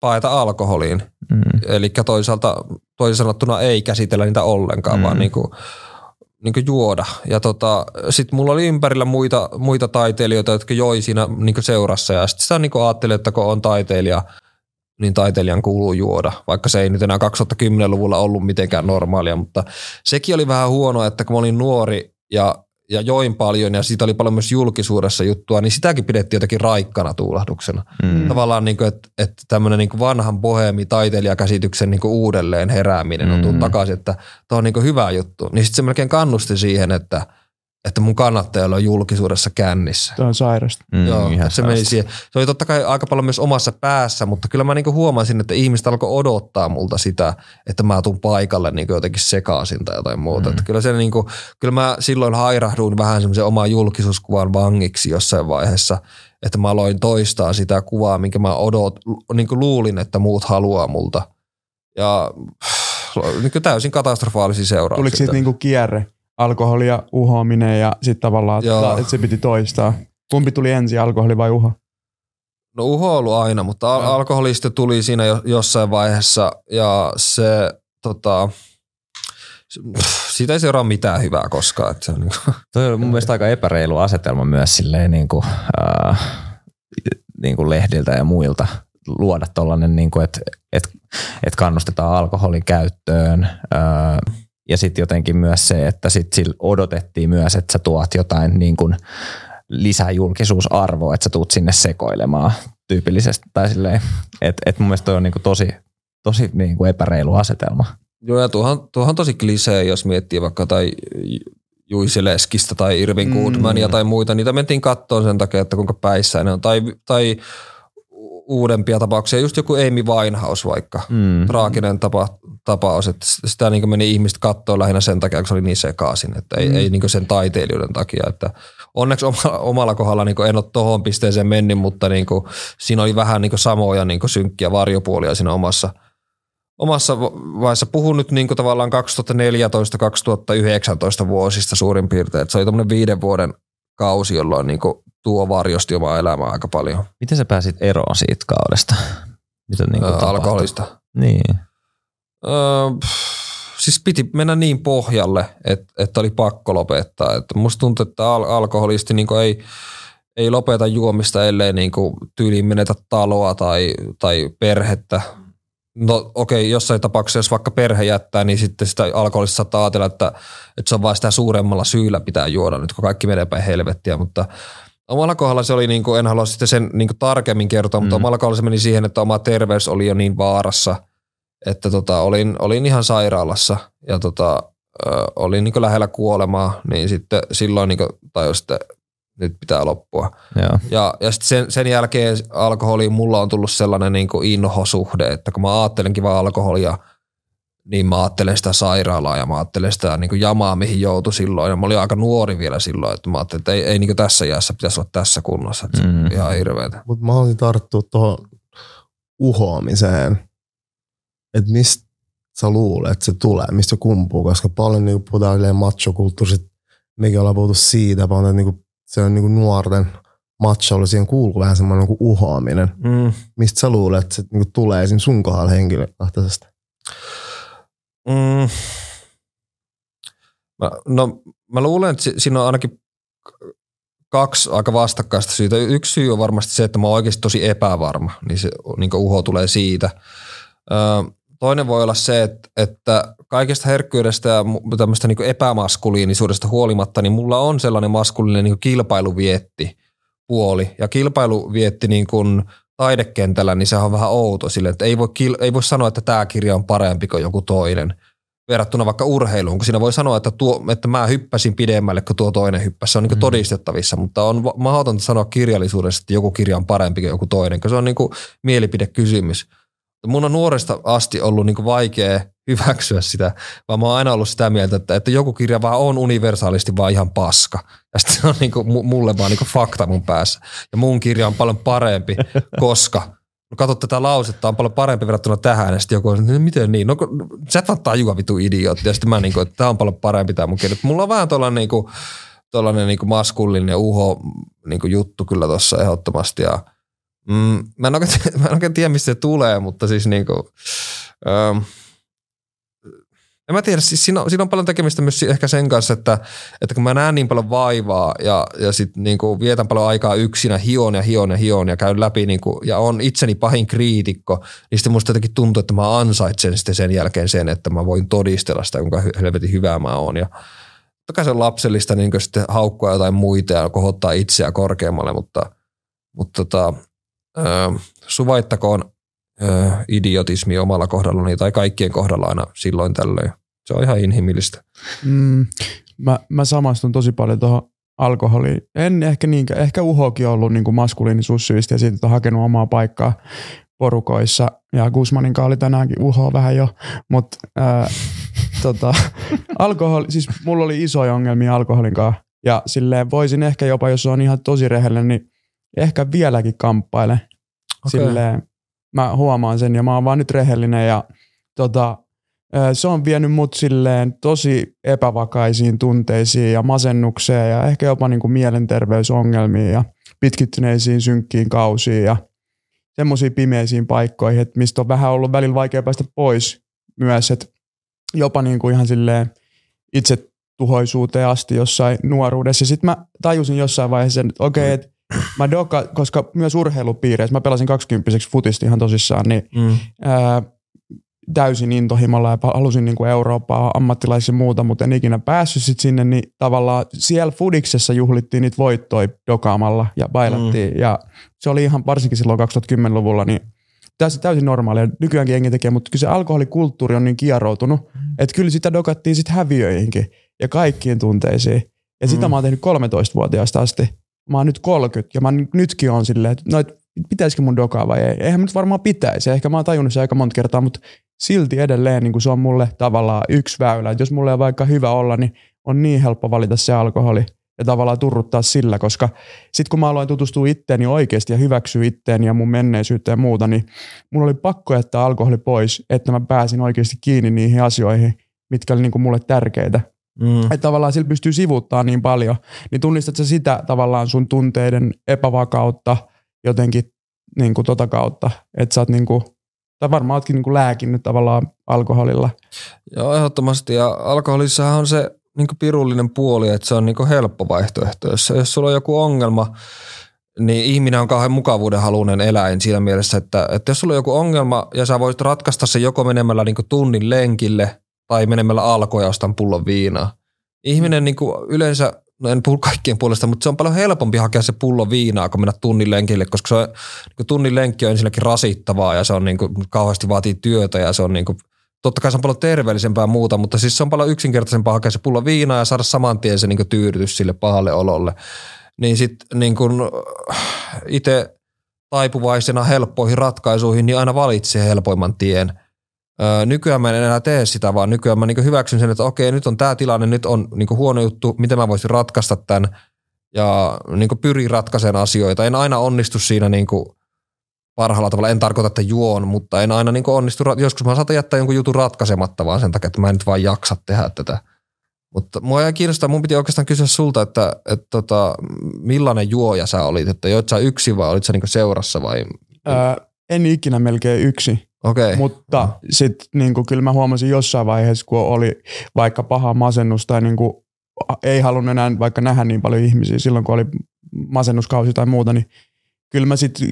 paeta alkoholiin. Mm. Eli toisaalta toisin sanottuna ei käsitellä niitä ollenkaan, mm. vaan niinku, niinku juoda. Ja tota, sitten mulla oli ympärillä muita, muita taiteilijoita, jotka joi siinä niinku seurassa. Ja sitten sitä niinku ajattelin, että kun on taiteilija – niin taiteilijan kuuluu juoda, vaikka se ei nyt enää 2010-luvulla ollut mitenkään normaalia, mutta sekin oli vähän huono, että kun mä olin nuori ja, ja join paljon ja siitä oli paljon myös julkisuudessa juttua, niin sitäkin pidettiin jotenkin raikkana tuulahduksena. Mm. Tavallaan niin että, että tämmöinen niin vanhan boheemi taiteilijakäsityksen niin kuin uudelleen herääminen on tullut mm. takaisin, että tämä on niin kuin hyvä juttu. Niin sitten se melkein kannusti siihen, että – että mun kannattajalla on julkisuudessa kännissä. Tämä on sairasta. Mm, Joo, ihan se, meni siihen. se oli totta kai aika paljon myös omassa päässä, mutta kyllä mä niinku huomasin, että ihmiset alkoi odottaa multa sitä, että mä tuun paikalle niinku jotenkin sekaisin tai jotain muuta. Mm. Että kyllä, se niinku, kyllä mä silloin hairahduin vähän semmoisen oman julkisuuskuvan vangiksi jossain vaiheessa, että mä aloin toistaa sitä kuvaa, minkä mä odot, niinku luulin, että muut haluaa multa. Ja niin täysin katastrofaalisia seurauksia. Tuliko siitä niinku kierre? Alkoholia, uhoaminen ja sitten tavallaan, että, että se piti toistaa. Kumpi tuli ensin, alkoholi vai uho? No uho on ollut aina, mutta al- alkoholista tuli siinä jo, jossain vaiheessa ja se tota, siitä ei seuraa mitään hyvää koskaan. Että se on niin kuin. Toi on mun mielestä aika epäreilu asetelma myös silleen niin kuin, äh, niin kuin lehdiltä ja muilta luoda tuollainen, niin kuin, että, että, että kannustetaan alkoholin käyttöön, äh, ja sitten jotenkin myös se, että sit sillä odotettiin myös, että sä tuot jotain niin kuin lisäjulkisuusarvoa, että sä tuut sinne sekoilemaan tyypillisesti. Tai silleen, että et mun mielestä toi on niin kuin tosi, tosi niin kuin epäreilu asetelma. Joo, ja tuohan, tuohan tosi klisee, jos miettii vaikka tai Juisi Leskistä tai Irvin mm. Goodmania tai muita. Niitä mentiin kattoon sen takia, että kuinka päissä ne on. Tai, tai uudempia tapauksia, just joku Amy Winehouse vaikka, mm. traaginen tapa, tapaus, että sitä niin meni ihmiset kattoon lähinnä sen takia, kun se oli niin sekaisin, että ei, mm. ei niin sen taiteilijuuden takia, että onneksi omalla, omalla kohdalla niin en ole tohon pisteeseen mennyt, mutta niin kuin, siinä oli vähän niin samoja niin synkkiä varjopuolia siinä omassa, omassa vaiheessa. Puhun nyt niin tavallaan 2014-2019 vuosista suurin piirtein, että se oli tämmöinen viiden vuoden kausi, jolloin niin tuo varjosti omaa elämää aika paljon. Miten sä pääsit eroon siitä kaudesta? Mitä niin öö, alkoholista? Niin. Öö, siis piti mennä niin pohjalle, että, että oli pakko lopettaa. Että musta tuntuu, että al- alkoholisti niin ei, ei lopeta juomista, ellei niin tyyliin menetä taloa tai, tai perhettä. No okei, okay, jossain tapauksessa, jos vaikka perhe jättää, niin sitten sitä alkoholista saattaa ajatella, että, että se on vain sitä suuremmalla syyllä pitää juoda nyt, kun kaikki menee päin helvettiä, mutta – Omalla kohdalla se oli, niin kuin, en halua sitten sen niin kuin tarkemmin kertoa, mutta mm. omalla kohdalla se meni siihen, että oma terveys oli jo niin vaarassa, että tota, olin, olin ihan sairaalassa ja tota, ö, olin niin lähellä kuolemaa, niin sitten silloin niin kuin, tai sitten nyt pitää loppua. Joo. Ja, ja sitten sen, sen jälkeen alkoholiin mulla on tullut sellainen niin kuin inhosuhde, että kun mä ajattelenkin vaan alkoholia, niin mä ajattelen sitä sairaalaa ja mä ajattelen sitä niin kuin jamaa, mihin joutui silloin. Ja mä olin aika nuori vielä silloin, että mä ajattelin, että ei, ei niin kuin tässä iässä pitäisi olla tässä kunnossa. Että Mm. mm. Ihan hirveetä. Mutta mä haluaisin tarttua tuohon uhoamiseen. Että mistä sä luulet, että se tulee, mistä se kumpuu, koska paljon niin puhutaan machokulttuurista, mekin ollaan puhuttu siitä, vaan että niin se on niin nuorten macholla, siihen kuuluu vähän semmoinen niin uhoaminen. Mm. Mistä sä luulet, että se niin tulee esim. sun kohdalla henkilökohtaisesti? Mm. Mä, no mä luulen, että si- siinä on ainakin kaksi aika vastakkaista syytä. Yksi syy on varmasti se, että mä oon oikeasti tosi epävarma, niin se niin uho tulee siitä. Ö, toinen voi olla se, että, että kaikesta herkkyydestä ja tämmöistä niin epämaskuliinisuudesta huolimatta, niin mulla on sellainen maskuliininen niin kilpailuvietti puoli. Ja kilpailuvietti niin kuin taidekentällä, niin se on vähän outo sille, että ei voi, kil- ei voi sanoa, että tämä kirja on parempi kuin joku toinen verrattuna vaikka urheiluun, kun siinä voi sanoa, että, tuo, että mä hyppäsin pidemmälle kuin tuo toinen hyppäsi. Se on niin mm. todistettavissa, mutta on mahdotonta sanoa kirjallisuudessa, että joku kirja on parempi kuin joku toinen, koska se on niin kuin mielipidekysymys. Mun on nuoresta asti ollut niin kuin vaikea hyväksyä sitä, vaan mä oon aina ollut sitä mieltä, että, että joku kirja vaan on universaalisti vaan ihan paska. Ja sitten se on niin kuin mulle vaan niin kuin fakta mun päässä. Ja mun kirja on paljon parempi, koska no kato tätä lausetta, on paljon parempi verrattuna tähän. Ja sitten joku on, että miten niin? No sä et vaan tajua vitu idiootti. Ja sitten mä niin kuin, että tämä on paljon parempi tämä mun kirja. Mulla on vähän tuollainen niin kuin, tuollainen niin kuin maskullinen uho niin kuin juttu kyllä tuossa ehdottomasti. Ja, mm, mä, en oikein, mä en oikein tiedä, mistä se tulee, mutta siis niin kuin, ähm, en mä tiedä, siis siinä on, siinä on paljon tekemistä myös ehkä sen kanssa, että, että kun mä näen niin paljon vaivaa ja, ja sitten niin kuin vietän paljon aikaa yksinä, hion ja hion ja hion ja käyn läpi niin kuin, ja on itseni pahin kriitikko, niin sitten musta jotenkin tuntuu, että mä ansaitsen sitten sen jälkeen sen, että mä voin todistella sitä, kuinka helvetin hyvää mä oon. Ja totta kai se on lapsellista niin sitten haukkua jotain muita ja kohottaa itseä korkeammalle, mutta, mutta tota, ö, suvaittakoon ö, idiotismi omalla kohdallani tai kaikkien kohdalla aina silloin tällöin. Se on ihan inhimillistä. Mm, mä, mä samastun tosi paljon tuohon alkoholiin. En ehkä niinkään, ehkä uhokin ollut niin maskuliinisuussyistä ja siitä on hakenut omaa paikkaa porukoissa. Ja Guzmanin oli tänäänkin uho vähän jo, mutta tota, alkoholi, siis mulla oli isoja ongelmia alkoholin kanssa. Ja silleen voisin ehkä jopa, jos on ihan tosi rehellinen, niin ehkä vieläkin kamppaile. Okei. Silleen, mä huomaan sen ja mä oon vaan nyt rehellinen ja tota, se on vienyt mut silleen tosi epävakaisiin tunteisiin ja masennukseen ja ehkä jopa niinku mielenterveysongelmiin ja pitkittyneisiin synkkiin kausiin ja semmoisiin pimeisiin paikkoihin, että mistä on vähän ollut välillä vaikea päästä pois myös, että jopa niinku ihan silleen itse tuhoisuuteen asti jossain nuoruudessa. Sitten mä tajusin jossain vaiheessa, että okei, että mä doka, koska myös urheilupiireissä, mä pelasin 20 futista ihan tosissaan, niin Mm. ää, täysin intohimolla ja halusin niin kuin Eurooppaa ammattilaisia muuta, mutta en ikinä päässyt sit sinne, niin tavallaan siellä Fudiksessa juhlittiin niitä voittoja dokaamalla ja bailattiin mm. ja se oli ihan varsinkin silloin 2010-luvulla niin täysin, täysin normaalia. Nykyäänkin jengi tekee, mutta kyllä se alkoholikulttuuri on niin kieroutunut, että kyllä sitä dokattiin sitten häviöihinkin ja kaikkiin tunteisiin. Ja sitä Mm. mä oon tehnyt 13-vuotiaasta asti. Mä oon nyt 30 ja mä nyt- nytkin on silleen, että no, et pitäisikö mun dokaa vai ei. Eihän nyt varmaan pitäisi. Ehkä mä oon tajunnut se aika monta kertaa, mutta silti edelleen niin se on mulle tavallaan yksi väylä. Että jos mulle on vaikka hyvä olla, niin on niin helppo valita se alkoholi ja tavallaan turruttaa sillä, koska sitten kun mä aloin tutustua itteeni oikeasti ja hyväksyä itteeni ja mun menneisyyttä ja muuta, niin mulla oli pakko jättää alkoholi pois, että mä pääsin oikeasti kiinni niihin asioihin, mitkä oli niin kuin mulle tärkeitä. Mm. Että tavallaan sillä pystyy sivuttaa niin paljon, niin tunnistat sä sitä tavallaan sun tunteiden epävakautta jotenkin niin kuin tota kautta, että sä oot niin kuin, tai varmaan ootkin niin kuin lääkinnyt tavallaan alkoholilla. Joo, ehdottomasti. Ja alkoholissahan on se niin pirullinen puoli, että se on niin helppo vaihtoehto. Jos, jos sulla on joku ongelma, niin ihminen on kauhean mukavuuden halunen eläin siinä mielessä, että, että jos sulla on joku ongelma ja sä voisit ratkaista se joko menemällä niin tunnin lenkille tai menemällä alkoon ja ostan pullon viinaa. Ihminen niin yleensä, no en puhu kaikkien puolesta, mutta se on paljon helpompi hakea se pullo viinaa, kuin mennä tunnin lenkille, koska se on, niin tunnin lenkki on ensinnäkin rasittavaa ja se on niin kuin, kauheasti vaatii työtä ja se on niin kuin, totta kai se on paljon terveellisempää ja muuta, mutta siis se on paljon yksinkertaisempaa hakea se pullo viinaa ja saada saman tien se niin tyydytys sille pahalle ololle. niin sitten niin kun itse taipuvaisena helppoihin ratkaisuihin, niin aina valitsee helpoimman tien. Nykyään mä en enää tee sitä, vaan nykyään mä niin hyväksyn sen, että okei, nyt on tämä tilanne, nyt on niin huono juttu, miten mä voisin ratkaista tämän ja niin pyrin ratkaisemaan asioita. En aina onnistu siinä niin parhaalla tavalla. En tarkoita, että juon, mutta en aina niin onnistu. Joskus mä saatan jättää jonkun jutun ratkaisematta vaan sen takia, että mä en nyt vaan jaksa tehdä tätä. Mutta mua ei kiinnostaa, mun piti oikeastaan kysyä sulta, että, että tota, millainen juoja sä olit, että joit sä yksin vai olit sä niin seurassa vai? Öö, en ikinä melkein yksi. Okay. Mutta sitten niin kyllä mä huomasin jossain vaiheessa, kun oli vaikka paha masennus tai niin kuin, ei halunnut enää vaikka nähdä niin paljon ihmisiä silloin, kun oli masennuskausi tai muuta, niin kyllä mä sitten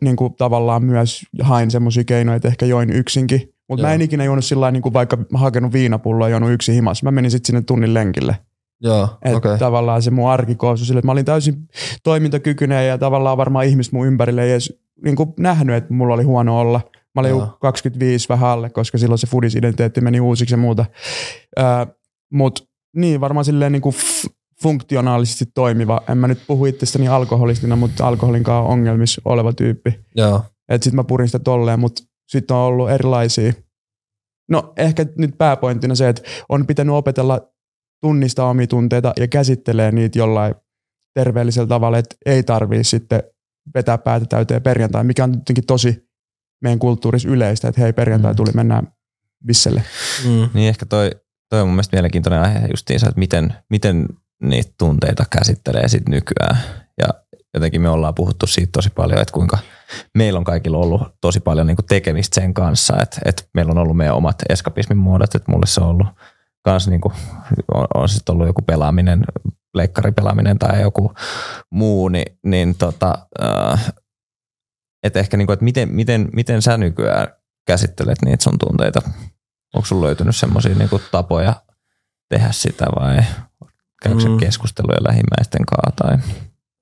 niin tavallaan myös hain semmoisia keinoja, että ehkä join yksinkin. Mutta mä en ikinä juonut sillä niin kuin vaikka hakenut viinapulloa ja juonut yksi himas. Mä menin sitten sinne tunnin lenkille. Joo, okay. tavallaan se mun arki koostui sille, että mä olin täysin toimintakykyinen ja tavallaan varmaan ihmiset mun ympärille ei edes niin kuin nähnyt, että mulla oli huono olla. Mä olin Joo. 25 vähän alle, koska silloin se foodisidentiteetti meni uusiksi ja muuta. Öö, Mutta niin, varmaan silleen niin kuin f- funktionaalisesti toimiva. En mä nyt puhu itsestäni alkoholistina, mutta alkoholin kanssa ongelmissa oleva tyyppi. Joo. Et sit mä purin sitä tolleen, mutta sitten on ollut erilaisia. No ehkä nyt pääpointtina se, että on pitänyt opetella tunnistaa omia tunteita ja käsittelee niitä jollain terveellisellä tavalla, että ei tarvii sitten vetää päätä täyteen perjantai, mikä on jotenkin tosi meidän kulttuurissa yleistä, että hei perjantai mm. tuli, mennään visselle. Mm. Niin ehkä toi, toi on mun mielestä mielenkiintoinen aihe justiinsa, että miten, miten niitä tunteita käsittelee sit nykyään. Ja jotenkin me ollaan puhuttu siitä tosi paljon, että kuinka meillä on kaikilla ollut tosi paljon niin kuin tekemistä sen kanssa, että, että meillä on ollut meidän omat eskapismin muodot, että mulle se on ollut kans niin kuin, on, on sitten ollut joku pelaaminen, leikkaripelaaminen tai joku muu, niin, niin tota, äh, että ehkä niin kuin, että miten, miten, miten sä nykyään käsittelet niitä sun tunteita? Onko sulla löytynyt semmoisia niin tapoja tehdä sitä vai käykö mm. keskusteluja lähimmäisten kanssa? Tai?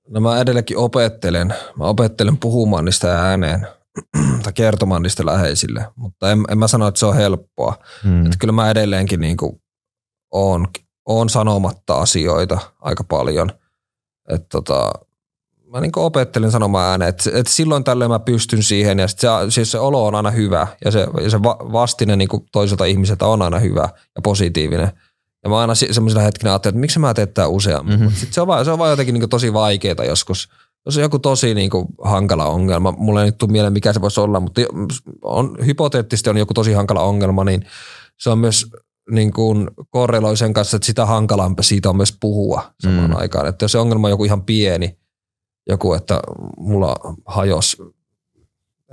No mä edelleenkin opettelen. Mä opettelen puhumaan niistä ääneen tai kertomaan niistä läheisille, mutta en, en mä sano, että se on helppoa. Mm. Että kyllä mä edelleenkin niin kuin oon, oon sanomatta asioita aika paljon. Että tota, mä niin opettelen sanomaan ääneen, että, että silloin tällöin mä pystyn siihen ja se, siis se olo on aina hyvä ja se, ja se vastine niin toiselta ihmiseltä on aina hyvä ja positiivinen. Ja mä aina semmoisena hetkinä ajattelin, että miksi mä teen tätä useammin. Mm-hmm. Sitten se on vaan, se on vaan jotenkin niin tosi vaikeaa joskus. Jos on joku tosi niin kuin hankala ongelma, mulle ei nyt tule mieleen mikä se voisi olla, mutta on, hypoteettisesti on joku tosi hankala ongelma, niin se on myös niin kuin korreloi sen kanssa, että sitä hankalampi siitä on myös puhua samaan mm. aikaan. Että jos se ongelma on joku ihan pieni, joku, että mulla hajos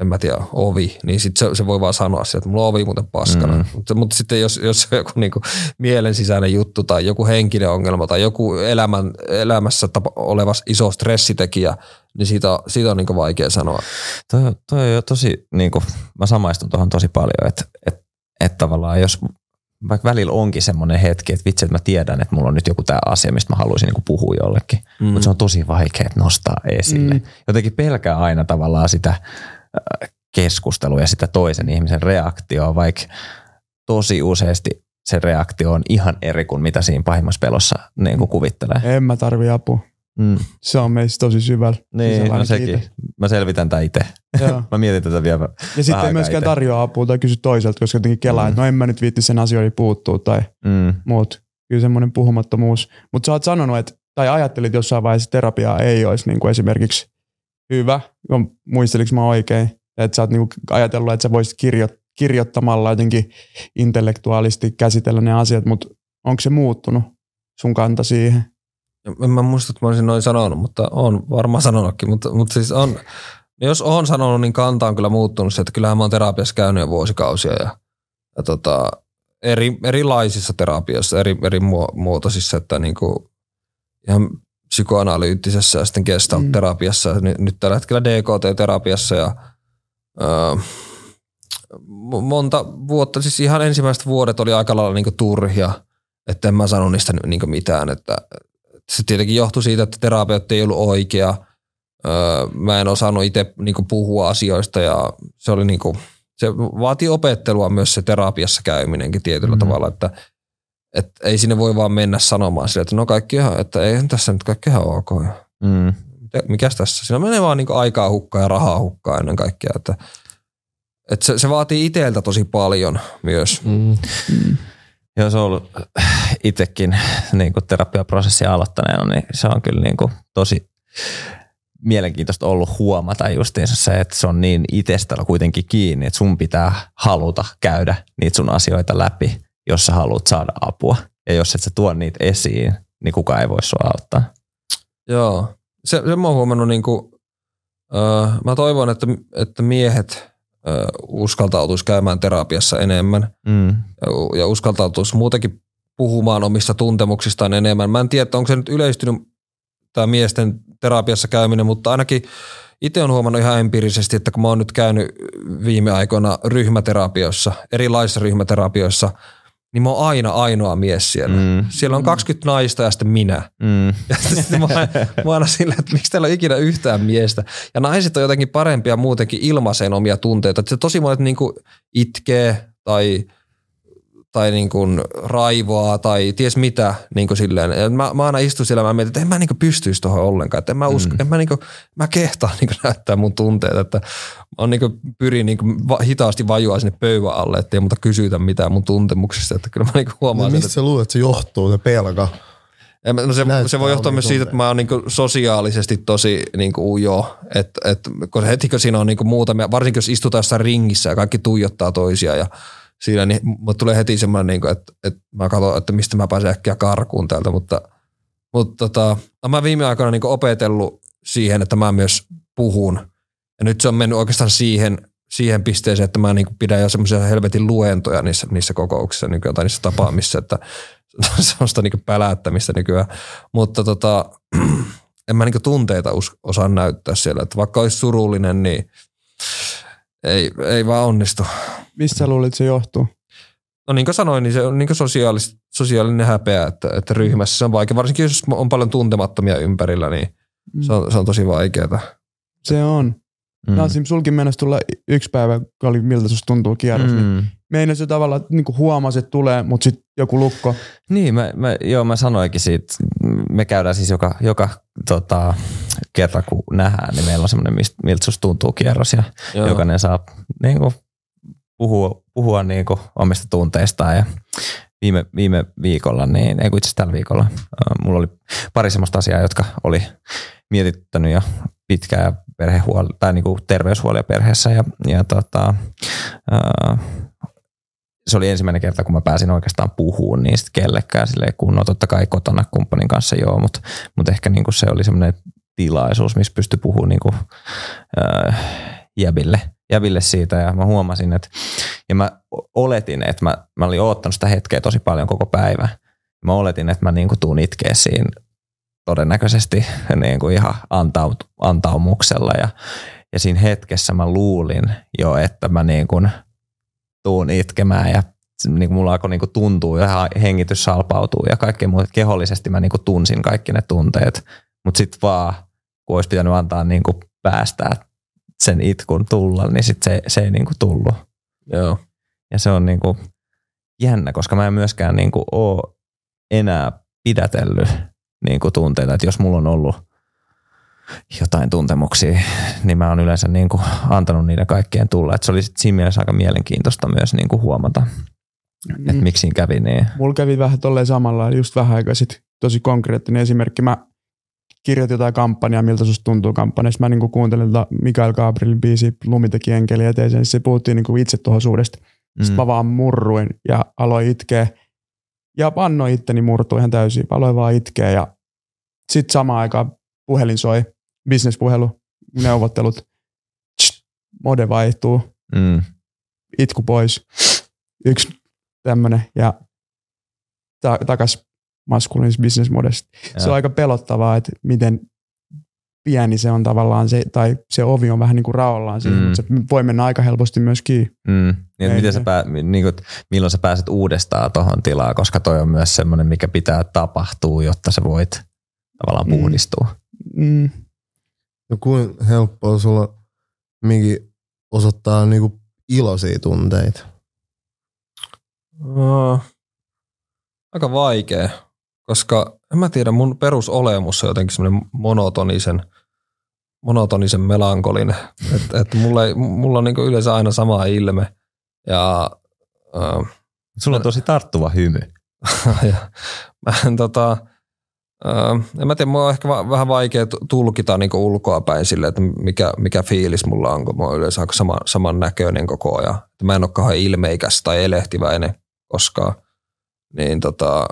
en mä tiedä, ovi, niin sit se, se voi vaan sanoa sieltä, että mulla on ovi muuten paskana. Mm. Mutta, mutta sitten jos, jos se on joku niinku mielen sisäinen juttu tai joku henkinen ongelma tai joku elämän, elämässä tapa, oleva iso stressitekijä, niin siitä, siitä on niinku vaikea sanoa. Toi, toi on jo tosi, niinku, mä samaistun tuohon tosi paljon, että et, et tavallaan jos vaikka välillä onkin semmoinen hetki, että vitsi, että mä tiedän, että mulla on nyt joku tämä asia, mistä mä haluaisin niinku puhua jollekin, mm. mutta se on tosi vaikea nostaa esille. Mm. Jotenkin pelkää aina tavallaan sitä keskustelua ja sitä toisen ihmisen reaktioa, vaikka tosi useasti se reaktio on ihan eri kuin mitä siinä pahimmassa pelossa niin kuin kuvittelee. En mä tarvi apua. Mm. Se on meistä tosi syvällä. Niin, no sekin. Itse. Mä selvitän tämän itse. mä mietin tätä vielä Ja sitten ei myöskään tarjoa apua tai kysy toiselta, koska jotenkin kelaa, mm. että no en mä nyt viitti sen asioihin puuttuu tai mm. muut. Kyllä semmoinen puhumattomuus. Mutta sä oot sanonut, että, tai ajattelit jossain vaiheessa, että terapiaa ei olisi niin kuin esimerkiksi hyvä, muisteliko mä oikein, että sä oot niinku ajatellut, että sä voisit kirjo, kirjoittamalla jotenkin intellektuaalisti käsitellä ne asiat, mutta onko se muuttunut sun kanta siihen? En mä muista, että mä olisin noin sanonut, mutta on varmaan sanonutkin, mutta, mutta siis on, jos on sanonut, niin kanta on kyllä muuttunut että kyllähän mä oon terapiassa käynyt jo vuosikausia ja, ja tota, eri, erilaisissa terapioissa, eri, eri muotoisissa, että niin kuin ihan psykoanalyyttisessä ja sitten gestalt-terapiassa, mm. nyt tällä hetkellä DKT-terapiassa ja öö, monta vuotta, siis ihan ensimmäiset vuodet oli aika lailla niin turhia, että en mä sano niistä niin mitään, että se tietenkin johtui siitä, että terapeutti ei ollut oikea, öö, mä en osannut itse niin puhua asioista ja se oli niin kuin, se vaatii opettelua myös se terapiassa käyminenkin tietyllä mm. tavalla, että – et ei sinne voi vaan mennä sanomaan sille, että no kaikki ihan, että ei tässä nyt kaikki ihan ok. Mm. mikäs tässä? Siinä menee vaan niinku aikaa hukkaa ja rahaa hukkaa ennen kaikkea. Että, että se, se, vaatii itseltä tosi paljon myös. Mm. Joo, se on ollut itsekin niin kuin terapiaprosessia aloittaneena, niin se on kyllä niin kuin tosi mielenkiintoista ollut huomata justiinsa se, että se on niin itsestä kuitenkin kiinni, että sun pitää haluta käydä niitä sun asioita läpi, jos sä haluat saada apua. Ja jos et sä tuo niitä esiin, niin kukaan ei voi sua auttaa. Joo. Se, se mä oon huomannut, niinku, öö, mä toivon, että, että miehet uskaltautuisi käymään terapiassa enemmän Mm. ja, uskaltautuisi muutenkin puhumaan omista tuntemuksistaan enemmän. Mä en tiedä, että onko se nyt yleistynyt tämä miesten terapiassa käyminen, mutta ainakin itse on huomannut ihan empiirisesti, että kun mä oon nyt käynyt viime aikoina ryhmäterapioissa, erilaisissa ryhmäterapioissa, niin mä oon aina ainoa mies siellä. Mm. Siellä on 20 naista ja sitten minä. Mm. Ja sitten mä, mä aina sillä, että miksi täällä on ikinä yhtään miestä. Ja naiset on jotenkin parempia muutenkin ilmaiseen omia tunteita. Että se tosi monet niinku itkee tai, tai niinku raivoaa tai ties mitä. Niinku silleen. Ja mä, mä aina istun siellä ja mä mietin, että en mä niinku pystyisi tuohon ollenkaan. Että en mä, usko, Mm. en mä, niinku, mä kehtaa niinku näyttää mun tunteita. Että on niinku, pyrin niinku va, hitaasti vajua sinne pöydän alle, ettei muuta kysytä mitään mun tuntemuksista. Että kyllä mä niinku No, huomaan sen, mistä että sä luulet, että se johtuu, se pelka? No se, Näyttää se voi johtua myös siitä, että mä oon niinku sosiaalisesti tosi niinku ujo. että et, kun heti kun siinä on niinku muutamia, varsinkin jos istutaan jossain ringissä ja kaikki tuijottaa toisia ja siinä, niin mut tulee heti semmoinen, niinku, että, että mä katson, että mistä mä pääsen äkkiä karkuun täältä, mutta, mutta tota, mä viime aikoina niinku opetellut siihen, että mä myös puhun. Ja nyt se on mennyt oikeastaan siihen, siihen pisteeseen, että mä niinku pidän jo semmoisia helvetin luentoja niissä, niissä kokouksissa nykyään tai niissä tapaamissa, että semmoista niinku pälättämistä nykyään. Mutta tota, en mä niinku tunteita osaa näyttää siellä. Että vaikka olisi surullinen, niin ei, ei vaan onnistu. Mistä sä luulet, että se johtuu? No niin kuin sanoin, niin se on niin sosiaalis, sosiaalinen häpeä, että, että ryhmässä se on vaikea. Varsinkin jos on paljon tuntemattomia ympärillä, niin se on, se on tosi vaikeaa. Se on. Mm. Mm. Nassim, sulkin mennessä tulla yksi päivä, kun oli miltä susta tuntuu kierros. Mm. Niin Mm. Meinas jo tavallaan niin huomasi, että tulee, mutta sitten joku lukko. Niin, mä, mä, joo, mä sanoinkin siitä. Me käydään siis joka, joka tota, kerta, kun nähdään, niin meillä on semmoinen, miltä susta tuntuu kierros ja Joo. jokainen saa niin kuin, puhua, puhua niin kuin, omista tunteistaan ja viime, viime viikolla, niin ei kun itse asiassa tällä viikolla, ää, mulla oli pari semmoista asiaa, jotka oli mietittänyt jo pitkään ja perhehuoli, tai niin kuin terveyshuolia perheessä ja, ja tota, ää, se oli ensimmäinen kerta, kun mä pääsin oikeastaan puhumaan niistä kellekään silleen kunnolla. Totta kai kotona kumppanin kanssa joo, mutta, mutta ehkä niin kuin se oli semmoinen tilaisuus, missä pystyi puhumaan niin kuin, äh, jäbille, jäbille siitä ja mä huomasin, että ja mä oletin, että mä, mä olin oottanut sitä hetkeä tosi paljon koko päivä. Mä oletin, että mä niin kuin tuun itkeä siinä todennäköisesti niin kuin ihan antaut, antaumuksella ja, ja siinä hetkessä mä luulin jo, että mä niin kuin tuun itkemään ja niin kuin mulla alkoi niin kuin tuntua ja hengitys salpautuu ja kaikkea muuta. Kehollisesti mä niin kuin tunsin kaikki ne tunteet, mutta sitten vaan kun olisi pitänyt antaa niin kuin päästää sen itkun tulla, niin sit se, se ei niin kuin tullut. Joo. Ja se on niin kuin jännä, koska mä en myöskään niin kuin ole enää pidätellyt niin kuin tunteita. Että jos mulla on ollut jotain tuntemuksia, niin mä oon yleensä niin kuin antanut niiden kaikkien tulla. Et se oli sit siinä mielessä aika mielenkiintoista myös niin kuin huomata, mm. että miksi siinä kävi niin. Mulla kävi vähän tolleen samalla, just vähän aikaa sitten tosi konkreettinen esimerkki. Mä kirjoitin jotain kampanjaa, miltä susta tuntuu kampanjassa. Mä niinku kuuntelin tota Mikael Gabrielin biisi Lumi teki enkeli eteeseen, niin se puhuttiin niinku itsetuhoisuudesta. Mm. Sitten mä vaan murruin ja aloin itkeä. Ja annoin itteni murtua ihan täysin. Aloin vaan itkeä ja sitten samaan aikaan puhelin soi, bisnespuhelu, neuvottelut. Tst, mode vaihtuu, Mm. itku pois. Yksi tämmönen ja ta- takas maskuliinis business modesta. Se on aika pelottavaa, että miten pieni se on tavallaan se, tai se ovi on vähän niin kuin raollaan siihen, Mm. mm. mutta se voi mennä aika helposti myös kiinni. Mm. Niin, että Ei, miten sä pää, niin kuin, milloin sä pääset uudestaan tuohon tilaan, koska toi on myös semmoinen, mikä pitää tapahtua, jotta sä voit tavallaan Mm. puhdistua. Mm. No kuin helppoa sulla minkin osoittaa niinku iloisia tunteita? Uh, aika vaikea, koska en mä tiedä, mun perusolemus on jotenkin semmoinen monotonisen, monotonisen melankolinen. Että et mulla, ei, mulla on niinku yleensä aina sama ilme. Ja, äh, Sulla on tosi tarttuva hymy. ja mä en, tota, äh, en mä tiedä, mulla on ehkä va- vähän vaikea tu- tulkita niinku ulkoa päin sille, että mikä, mikä fiilis mulla on, kun mä oon yleensä aika sama, saman näköinen koko ajan. Että mä en ole kauhean ilmeikäs tai elehtiväinen koskaan. Niin tota,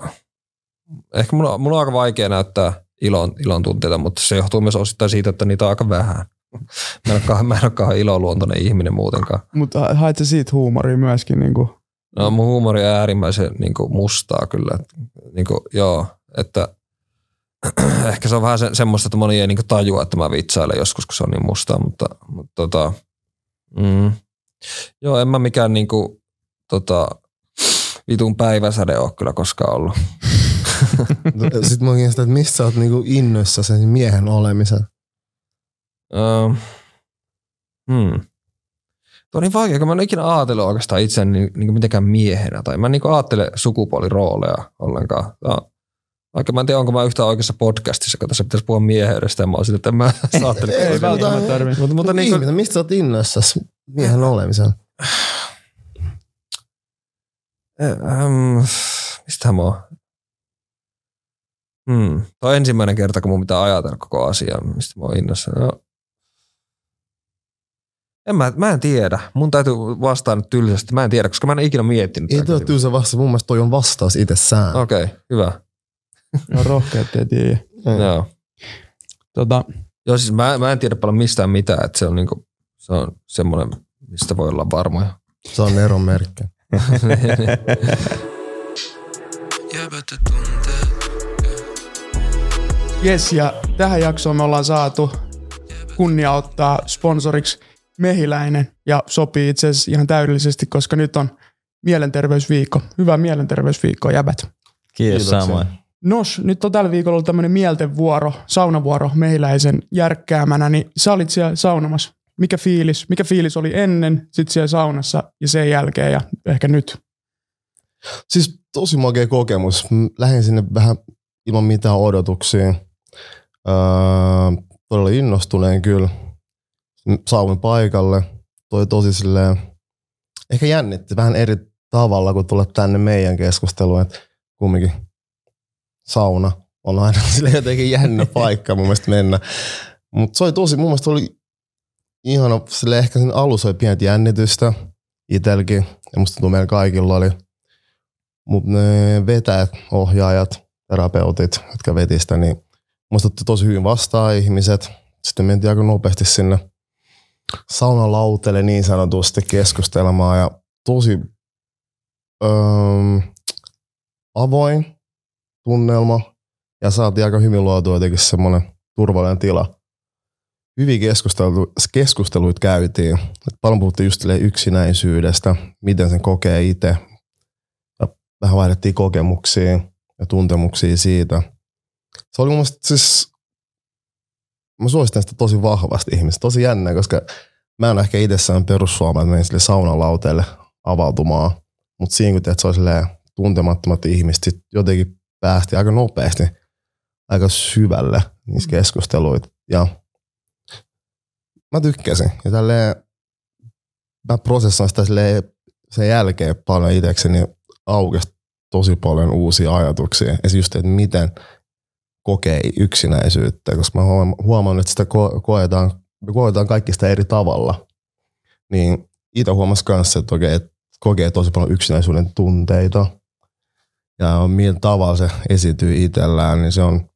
ehkä mulla, mulla on aika vaikea näyttää ilon, ilon tunteita, mutta se johtuu myös osittain siitä, että niitä on aika vähän. Mä en ole kauhean, mä en ole kauhean iloluontoinen ihminen muutenkaan. Mutta haet sä siitä huumoria myöskin? Niin kuin, No mun huumori on äärimmäisen niin kuin mustaa kyllä. Niin kuin, joo, että ehkä se on vähän se, semmoista, että moni ei niin kuin tajua, että mä vitsailen joskus, kun se on niin mustaa, mutta, mutta tota, mm, joo, en mä mikään niin kuin, tota, vitun päiväsäde ole kyllä koskaan ollut. Sitten mä kiinnostan, että mistä sä oot niinku innoissa sen miehen olemisen. Öö, hmm. Tuo on niin vaikea, kun mä en ole ikinä ajatellut oikeastaan itseäni niin, niin mitenkään miehenä. Tai mä en niin ajattele sukupuolirooleja ollenkaan. Tämä on- vaikka mä en tiedä, onko mä yhtään oikeassa podcastissa, kun tässä pitäisi puhua mieheydestä. Ja mä oon sitä, että mä ajattele. Ei koskaan. välttämättä tarvi. Mutta, mutta niin kuin, Ihminen, mistä sä oot innoissa miehen olemisen? ähm, mistähän mä oon? Hmm. Tuo on ensimmäinen kerta, kun mun pitää ajatella koko asia, mistä mä oon innossa. No. En mä, mä en tiedä. Mun täytyy vastaa nyt tylsästi. Mä en tiedä, koska mä en ikinä miettinyt. Ei tuo tylsä vastaus. Mun mielestä toi on vastaus itsessään. Okei, okay, hyvä. No rohkeat ei tiedä. Mm. Joo. Tota, Joo, siis mä, mä en tiedä paljon mistään mitään, että se on, niinku, se on semmoinen, mistä voi olla varmoja. Se on eron merkki. Yes, ja tähän jaksoon me ollaan saatu kunnia ottaa sponsoriksi Mehiläinen ja sopii itse asiassa ihan täydellisesti, koska nyt on mielenterveysviikko. Hyvää mielenterveysviikkoa, jäbät. Kiitos Kiitoksia. samoin. Nos, nyt on tällä viikolla ollut tämmöinen mieltenvuoro, saunavuoro Mehiläisen järkkäämänä, niin sä olit siellä saunamassa. Mikä fiilis? Mikä fiilis oli ennen, sitten siellä saunassa ja sen jälkeen ja ehkä nyt? Siis tosi makea kokemus. Lähdin sinne vähän ilman mitään odotuksia. Öö, todella innostuneen kyllä. Saavuin paikalle. Toi tosi silleen, ehkä jännitti vähän eri tavalla, kun tulla tänne meidän keskusteluun. Että kumminkin sauna on aina sille jotenkin jännä paikka mun mielestä mennä. Mutta se oli tosi, mun mielestä oli ihana, sille ehkä sen alussa oli pientä jännitystä itelläkin. Ja musta tuntuu meillä kaikilla oli. Mutta ne vetäjät, ohjaajat, terapeutit, jotka veti sitä, niin musta tosi hyvin vastaan ihmiset. Sitten mentiin aika nopeasti sinne saunan lauteelle niin sanotusti keskustelemaan ja tosi öö, avoin tunnelma ja saatiin aika hyvin luotua jotenkin semmoinen turvallinen tila. Hyvin keskustelu, keskusteluit käytiin. Paljon puhuttiin just yksinäisyydestä, miten sen kokee itse. Ja vähän vaihdettiin kokemuksia ja tuntemuksia siitä. Se oli mun mielestä siis, mä suosittelen sitä tosi vahvasti ihmistä. Tosi jännä, koska mä en ehkä itsessään perussuoma, että menin sille saunalauteelle avautumaan. Mutta siinä kun teet, se oli tuntemattomat ihmiset, jotenkin päästi aika nopeasti aika syvälle niissä keskusteluita. Ja mä tykkäsin. Ja tälleen, mä prosessoin sitä sen jälkeen paljon itsekseni aukesi tosi paljon uusia ajatuksia. Esimerkiksi just, että miten kokee yksinäisyyttä, koska mä huom- huomaan, että sitä ko- koetaan, me koetaan kaikki sitä eri tavalla. Niin itse huomasi kanssa, että okei, että kokee tosi paljon yksinäisyyden tunteita. Ja millä tavalla se esityy itsellään, niin se on,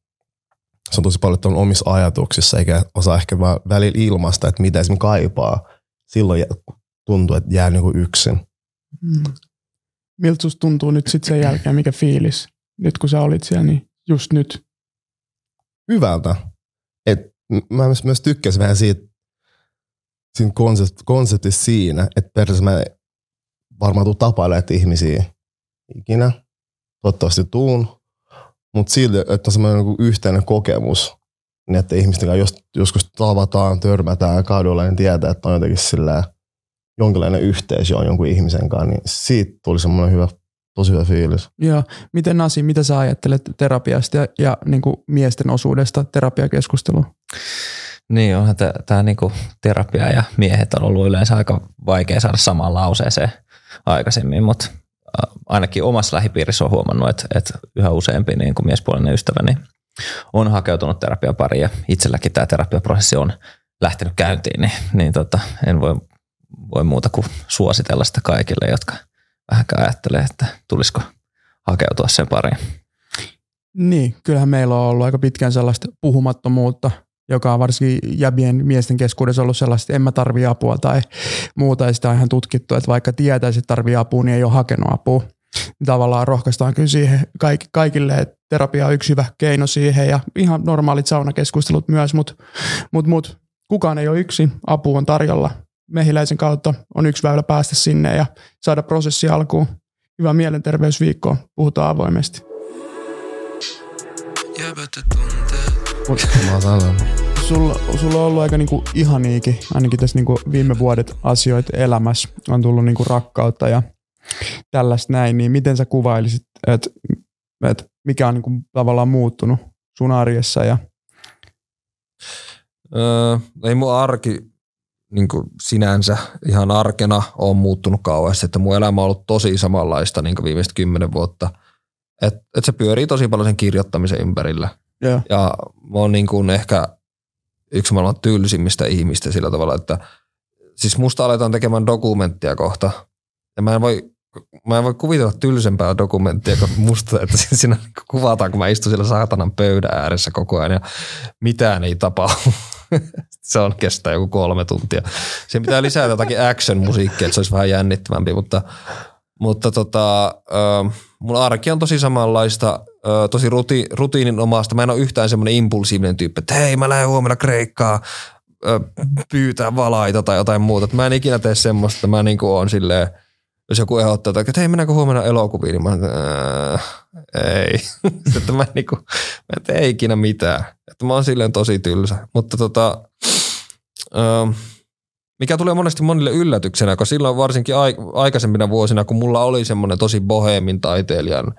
se on tosi paljon on omissa ajatuksissa, eikä osaa ehkä vaan välillä ilmaista, että mitä esimerkiksi kaipaa. Silloin tuntuu, että jää niinku yksin. Mm. Miltä susta tuntuu nyt sitten sen jälkeen, mikä fiilis? Nyt kun sä olit siellä, niin just nyt. hyvältä. Et mä myös, myös tykkäsin vähän siitä, siinä konsept, konseptissa siinä, että periaatteessa mä varmaan tuu tapailemaan ihmisiä ikinä. Toivottavasti tuun. Mutta silti, että on semmoinen niinku yhteinen kokemus, niin että ihmisten kanssa jos, joskus tavataan, törmätään kadulla, niin tietää, että on jotenkin sillä jonkinlainen yhteys jo jonkun ihmisen kanssa, niin siitä tuli semmoinen hyvä tosi hyvä fiilis. Joo. Miten Nasi, mitä sä ajattelet terapiasta ja, ja niin kuin miesten osuudesta terapiakeskusteluun? Niin, onhan tämä niinku terapia ja miehet on ollut yleensä aika vaikea saada samaan lauseeseen aikaisemmin, mutta ainakin omassa lähipiirissä on huomannut, että, että yhä useampi niin kuin miespuolinen ystäväni on hakeutunut terapian pariin ja itselläkin tämä terapiaprosessi on lähtenyt käyntiin, niin, niin tota, en voi, voi muuta kuin suositella sitä kaikille, jotka vähänkään ajattelee, että tulisiko hakeutua sen pariin. Niin, kyllähän meillä on ollut aika pitkään sellaista puhumattomuutta, joka on varsinkin jäbien miesten keskuudessa ollut sellaista, että en mä tarvi apua tai muuta. Ja sitä on ihan tutkittu, että vaikka tietäisi, että tarvii apua, niin ei ole hakenut apua. Tavallaan rohkaistaan kyllä siihen kaikille, että terapia on yksi hyvä keino siihen ja ihan normaalit saunakeskustelut myös, mutta mut, mut, kukaan ei ole yksi, apu on tarjolla. Mehiläisen kautta on yksi väylä päästä sinne ja saada prosessi alkuun. Hyvää mielenterveysviikkoa, puhutaan avoimesti. Mä sanon. Sulla, sulla on ollut aika niinku ihaniikin, ainakin tässä niinku viime vuodet asioita elämässä. On tullut niinku rakkautta ja tällaista näin, niin miten sä kuvailisit, että et mikä on niinku tavallaan muuttunut sun arjessa ja Öö, ei mun arki niin sinänsä ihan arkena on muuttunut kauheasti, että mun elämä on ollut tosi samanlaista niin viimeiset kymmenen vuotta. Että et se pyörii tosi paljon sen kirjoittamisen ympärillä. Yeah. Ja mä oon niin kuin ehkä yksi maailman tylsimmistä ihmistä sillä tavalla, että siis musta aletaan tekemään dokumenttia kohta. Ja mä en voi, mä en voi kuvitella tylsempää dokumenttia kuin musta, että siinä kuvataan, kun mä istun siellä saatanan pöydän ääressä koko ajan ja mitään ei tapahdu. se on kestää joku kolme tuntia. Siihen pitää lisätä jotakin action-musiikkia, että se olisi vähän jännittävämpi, mutta, mutta tota, mun arki on tosi samanlaista, tosi ruti, rutiininomasta. Mä en ole yhtään semmoinen impulsiivinen tyyppi, että hei mä lähden huomenna Kreikkaa pyytää valaita tai jotain muuta. mä en ikinä tee semmoista, että mä niinku oon silleen, jos joku ehdottaa, että hei mennäänkö huomenna elokuviin, niin mä äh, ei. että mä, niinku, mä en tee ikinä mitään. Että mä oon silleen tosi tylsä. Mutta tota, mikä tulee monesti monille yllätyksenä, kun silloin varsinkin aikaisempina vuosina, kun mulla oli semmoinen tosi boheemin taiteilijan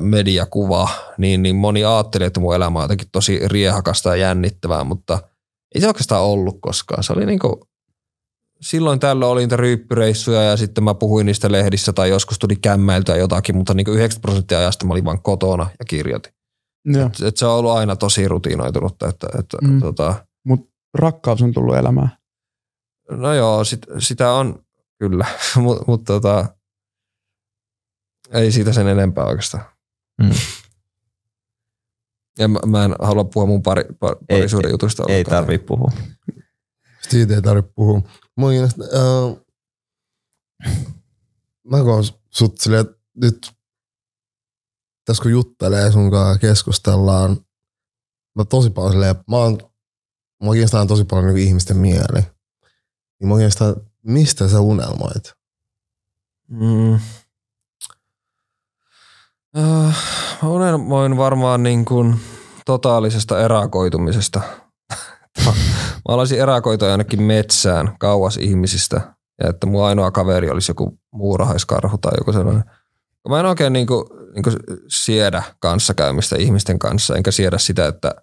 mediakuva, niin, niin moni ajatteli, että mun elämä on jotenkin tosi riehakasta ja jännittävää, mutta ei se oikeastaan ollut koskaan. Se oli niinku, silloin tällä oli niitä ryyppyreissuja ja sitten mä puhuin niistä lehdissä tai joskus tuli kämmäiltä jotakin, mutta niin 90 prosenttia ajasta mä olin vaan kotona ja kirjoitin. Et, et se on ollut aina tosi rutiinoitunutta. Että, että, mm. tota, Mutta rakkaus on tullut elämään. No joo, sit, sitä on kyllä, mutta mut, tota, ei siitä sen enempää oikeastaan. Mm. Ja mä, mä en halua puhua mun pari, pari, parisuuden jutusta. Ei tarvi puhua. Siitä ei tarvitse puhua. Mä äh, mä koon sut silleen, että nyt tässä kun juttelee sun kanssa keskustellaan, mä tosi paljon silleen, mä oon, mä kiinnostaa tosi paljon niin ihmisten mieli. Niin kiinnostaa, mistä sä unelmoit? Mm. Uh, mä unelmoin varmaan niin kuin totaalisesta erakoitumisesta. mä haluaisin erakoitua jonnekin metsään kauas ihmisistä ja että mun ainoa kaveri olisi joku muurahaiskarhu tai joku sellainen. Mä en oikein niin kuin, niin kuin siedä kanssakäymistä ihmisten kanssa, enkä siedä sitä, että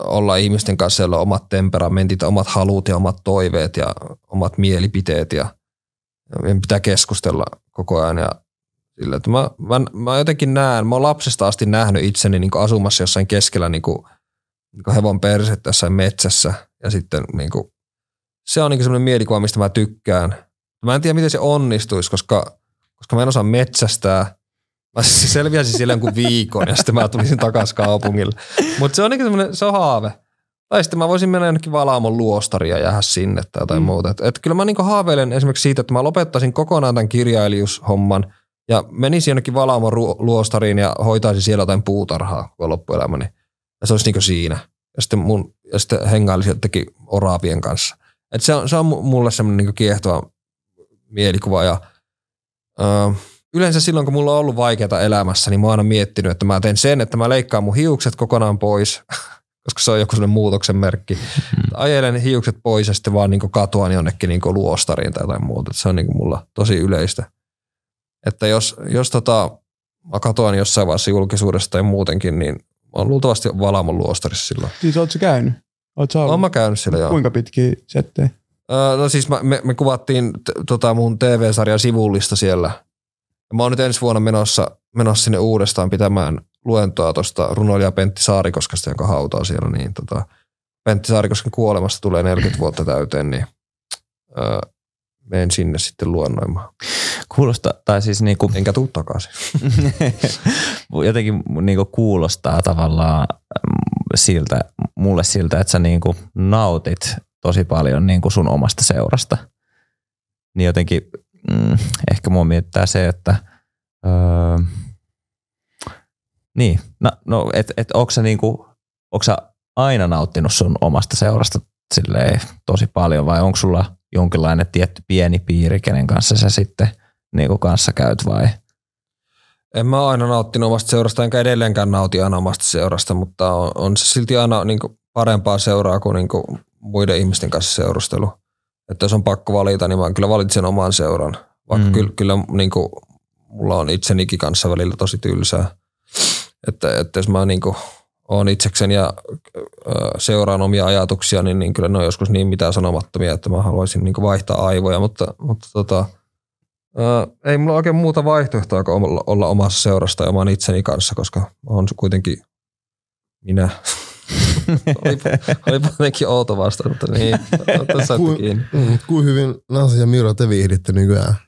olla ihmisten kanssa, joilla on omat temperamentit, omat halut ja omat toiveet ja omat mielipiteet ja, ja pitää keskustella koko ajan ja sillä, että mä, mä, mä jotenkin näen, mä oon lapsesta asti nähnyt itseni niin asumassa jossain keskellä niin kuin, niin kuin hevon persettä jossain metsässä ja sitten niin kuin, se on niin semmoinen mielikuva, mistä mä tykkään. Mä en tiedä, miten se onnistuisi, koska, koska mä en osaa metsästää. Mä selviäisin silleen kuin viikon ja sitten mä tulisin takaisin kaupungille. Mutta se on niin semmoinen, se on haave. Tai sitten mä voisin mennä jonnekin Valaamon luostariin ja jäädä sinne tai jotain mm. muuta. Et, et kyllä mä niin haaveilen esimerkiksi siitä, että mä lopettaisin kokonaan tämän kirjailijushomman ja menisin jonnekin Valaamon luostariin ja hoitaisin siellä jotain puutarhaa koko loppuelämäni. Ja se olisi niin siinä. Ja sitten, mun, ja sitten hengailisin jotenkin oraavien kanssa. Et se, on, se on mulle semmoinen niin kiehtova mielikuva ja ö, yleensä silloin, kun mulla on ollut vaikeaa elämässä, niin mä oon aina miettinyt, että mä teen sen, että mä leikkaan mun hiukset kokonaan pois, koska se on joku sellainen muutoksen merkki. Mm. Ajelen hiukset pois ja sitten vaan niin katoan jonnekin niin luostariin tai jotain muuta. Se on niin mulla tosi yleistä. että jos, jos tota, mä katoan jossain vaiheessa julkisuudesta tai muutenkin, niin on luultavasti Valamon luostarissa silloin. Siis oot sä käynyt? Oot sä? Olen mä käynyt siellä joo. Kuinka pitkiä settejä? Öö, no siis mä, me, me kuvattiin t- tota mun TV-sarjan sivullista siellä. Ja mä oon nyt ensi vuonna menossa, menossa sinne uudestaan pitämään luentoa tuosta runoilija Pentti Saarikoskasta, jonka hautaa siellä. Niin tota, Pentti Saarikosken kuolemasta tulee 40 vuotta täyteen, niin öö, menen sinne sitten luennoimaan. Kuulostaa, tai siis niinku, Enkä tuu takaisin. jotenkin niinku kuulostaa tavallaan mm, siltä, mulle siltä, että sä niinku nautit tosi paljon niinku sun omasta seurasta. Niin jotenkin mm, ehkä mua miettää se, että öö, niin, no, no et, et onko sä niinku, sä aina nauttinut sun omasta seurasta silleen tosi paljon vai onko sulla jonkinlainen tietty pieni piiri, kenen kanssa sä sitten niinku kanssa käyt vai? En mä aina nauttinut omasta seurasta, enkä edelleenkään nauti aina omasta seurasta, mutta on, on se silti aina niin parempaa seuraa kuin, niin kuin muiden ihmisten kanssa seurustelu. Että jos on pakko valita, niin mä kyllä valitsen oman seuran. Vaikka Mm. kyllä, kyllä niin kuin, mulla on itsenikin kanssa välillä tosi tylsää. Että, että jos mä niin kuin, oon itsekseni ja seuraan omia ajatuksia, niin, niin kyllä ne on joskus niin mitään sanomattomia, että mä haluaisin niin vaihtaa aivoja, mutta, mutta tota, ö, ei mulla oikein muuta vaihtoehtoa kuin olla, olla omassa seurasta ja oman itseni kanssa, koska mä oon kuitenkin minä. olipa, olipa jotenkin outo vastaus, mutta niin, tässä Kuin- kiinni. Mm, kuin hyvin Nasi ja Miro te viihditte nykyään omassa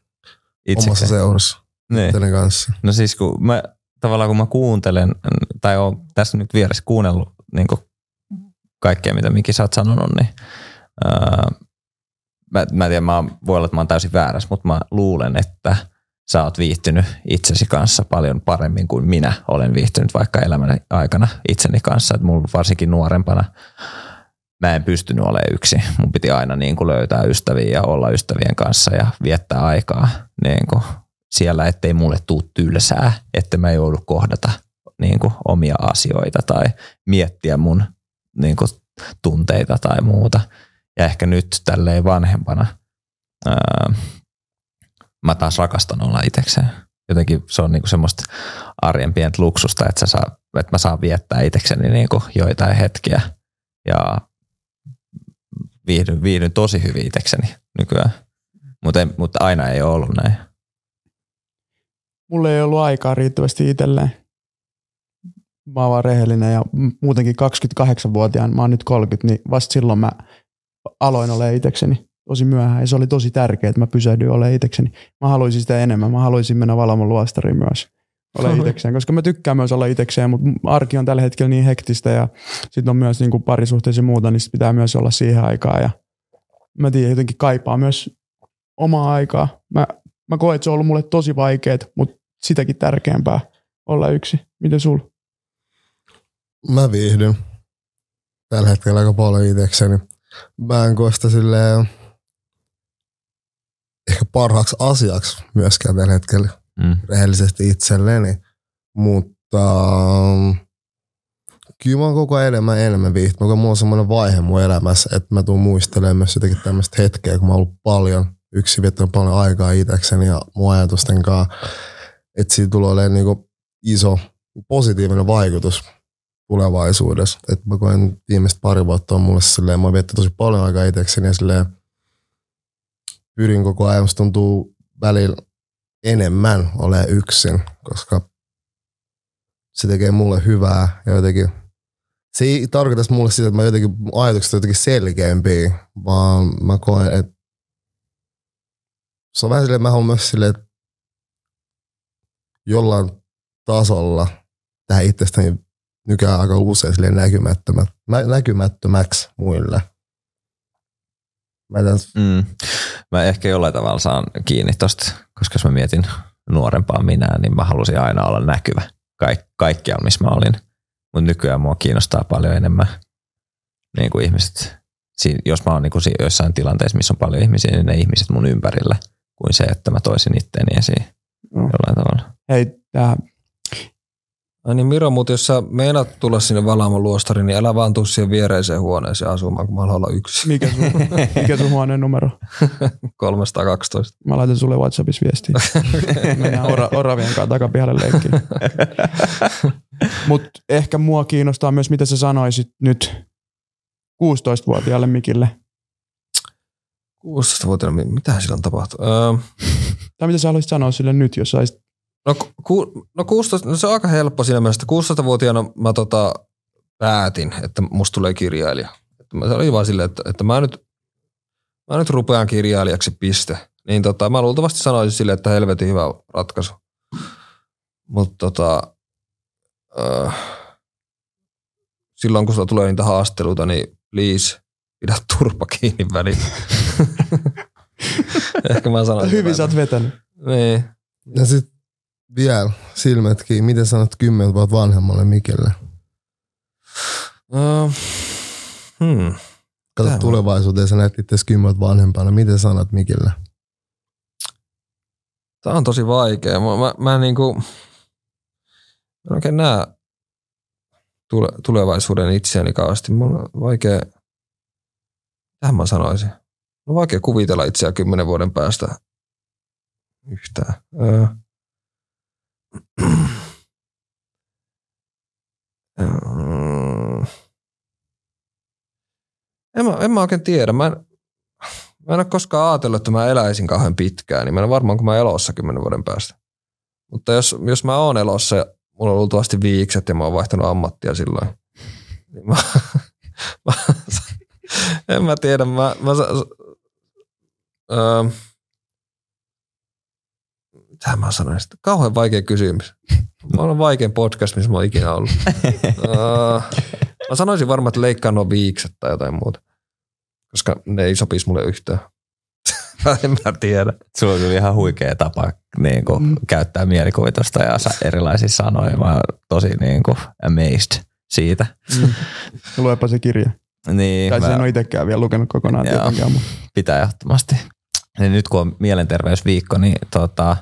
Itsekseen. seurassa Niin. teidän kanssa. No siis kun mä, tavallaan kun mä kuuntelen, tai oon tässä nyt vieressä kuunnellut niin kaikkea, mitä Miki sä oot sanonut, niin ää, mä, mä en tiedä, mä oon, voi olla, että mä oon täysin väärässä, mutta mä luulen, että sä oot viihtynyt itsesi kanssa paljon paremmin kuin minä olen viihtynyt vaikka elämäni aikana itseni kanssa. Et mulla varsinkin nuorempana mä en pystynyt olemaan yksi. Mun piti aina niin kuin löytää ystäviä ja olla ystävien kanssa ja viettää aikaa niin kuin siellä, ettei mulle tuu tylsää, että mä joudu kohdata niin kuin omia asioita tai miettiä mun niin kuin tunteita tai muuta. Ja ehkä nyt tälleen vanhempana ää, mä taas rakastan olla itsekseen. Jotenkin se on niinku semmoista arjen pientä luksusta, että, saa, että mä saan viettää itsekseni niinku joitain hetkiä ja viihdyn, viihdyn tosi hyvin itsekseni nykyään. Mutta mut aina ei ole ollut näin. Mulla ei ollut aikaa riittävästi itselleen. Mä oon vaan rehellinen ja muutenkin 28-vuotiaan, mä oon nyt 30, niin vasta silloin mä aloin olemaan itsekseni tosi myöhään. Ja se oli tosi tärkeää, että mä pysähdyin olemaan itsekseni. Mä haluaisin sitä enemmän. Mä haluaisin mennä Valamon luostariin myös ole itsekseen, koska mä tykkään myös olla itsekseen, mutta arki on tällä hetkellä niin hektistä ja sitten on myös niin kuin parisuhteessa ja muuta, niin sit pitää myös olla siihen aikaan ja mä tiedän, jotenkin kaipaa myös omaa aikaa. Mä, mä koen, että se on ollut mulle tosi vaikeet, mutta sitäkin tärkeämpää olla yksi. Miten sul? Mä viihdyn tällä hetkellä aika paljon itsekseni. Mä en koe sitä silleen ehkä parhaaksi asiaksi myöskään tällä hetkellä Mm. rehellisesti itselleni, mutta ähm, kyllä mä oon koko ajan enemmän enemmän viihtynyt. Mulla on semmoinen vaihe mun elämässä, että mä tuun muistelemaan myös jotenkin tämmöistä hetkeä, kun mä oon ollut paljon yksin viettänyt paljon aikaa itsekseni ja mun ajatusten kanssa. Että siitä tulee olemaan niinku iso positiivinen vaikutus tulevaisuudessa. Että mä koen viimeiset pari vuotta on mulle silleen, mä oon viettänyt tosi paljon aikaa itsekseni ja silleen pyrin koko ajan, musta tuntuu välillä enemmän ole yksin, koska se tekee mulle hyvää ja jotenkin se ei tarkoita mulle sitä, että mä jotenkin ajatukset jotenkin selkeämpiä, vaan mä koen, että se on vähän silleen, mä haluan myös silleen, että jollain tasolla tähän itsestäni nykyään aika usein silleen näkymättömäksi muille. Mä en tiedä, Mm. Mä ehkä jollain tavalla saan kiinni tosta, koska jos mä mietin nuorempaa minää, niin mä halusin aina olla näkyvä kaik- kaikkialla, missä mä olin. Mutta nykyään mua kiinnostaa paljon enemmän niin kuin ihmiset. Siin, jos mä oon niin kuin si- joissain tilanteissa, missä on paljon ihmisiä, niin ne ihmiset mun ympärillä, kuin se, että mä toisin itteeni esiin No. jollain tavalla. Hei, tää Ai niin Miro, mutta jos sä meinaat tulla sinne Valaamon luostariin, niin älä vaan tuu siihen viereiseen huoneeseen asumaan, kun mä haluan olla yksi. Mikä sun, mikä sun huoneen numero? 312. Mä laitan sulle Whatsappissa viestiä. Mennään ora, oravien kanssa takapihalle leikkiin. Mutta ehkä mua kiinnostaa myös, mitä sä sanoisit nyt 16-vuotiaalle Mikille. 16-vuotiaana, mitä sillä on tapahtunut? Öö, Tai mitä sä haluaisit sanoa sille nyt, jos saisit no, ku, no, 16, no se on aika helppo siinä mielessä, että 16-vuotiaana mä tota, päätin, että musta tulee kirjailija. Että mä, se oli vaan silleen, että, että mä nyt, mä nyt rupean kirjailijaksi, piste. Niin tota, mä luultavasti sanoisin silleen, että helvetin hyvä ratkaisu. Mutta tota, öö, silloin kun sulla tulee niitä haasteluita, niin please, pidä turpa kiinni välillä. Ehkä mä sanoisin. Hyvin sä oot vetänyt. Niin. Ja sitten vielä silmätkin, miten sanot 10 vuotta vanhemmalle Mikelle? Uh, hmm. Kato Tämä on- tulevaisuuteen, sä näet itse 10 vuotta vanhempana. Miten sanot Mikelle? Tämä on tosi vaikea. Mä, mä, mä en niinku, mä en oikein näe tule, tulevaisuuden itseäni kauheasti. Mulla on vaikea, tähän mä sanoisin. On vaikea kuvitella itseä kymmenen vuoden päästä yhtään. Öö. En mä, en mä oikein tiedä. Mä en, Mä en ole koskaan ajatellut, että mä eläisin kauhean pitkään, niin mä en varmaan, kun mä elossa kymmenen vuoden päästä. Mutta jos, jos mä oon elossa mulla on luultavasti viikset ja mä oon vaihtanut ammattia silloin, niin mä, en mä tiedä, mä, mä öö, mitä mä sanoin sitten? Kauhean vaikea kysymys. Mä olen vaikein podcast, missä mä oon ikinä ollut. öö, mä sanoisin varmaan, että leikkaan nuo viikset tai jotain muuta koska ne ei sopisi mulle yhtään. en mä tiedä. Sulla on kyllä ihan huikea tapa niin kuin, Mm. käyttää mielikuvitusta ja sa- erilaisia sanoja. Mä oon tosi niin kuin, amazed siitä. Mm. Luepa se kirja. Niin, Tai mä- sen ole itsekään vielä lukenut kokonaan Joo. pitää ehdottomasti. Niin nyt kun on mielenterveysviikko, niin tota,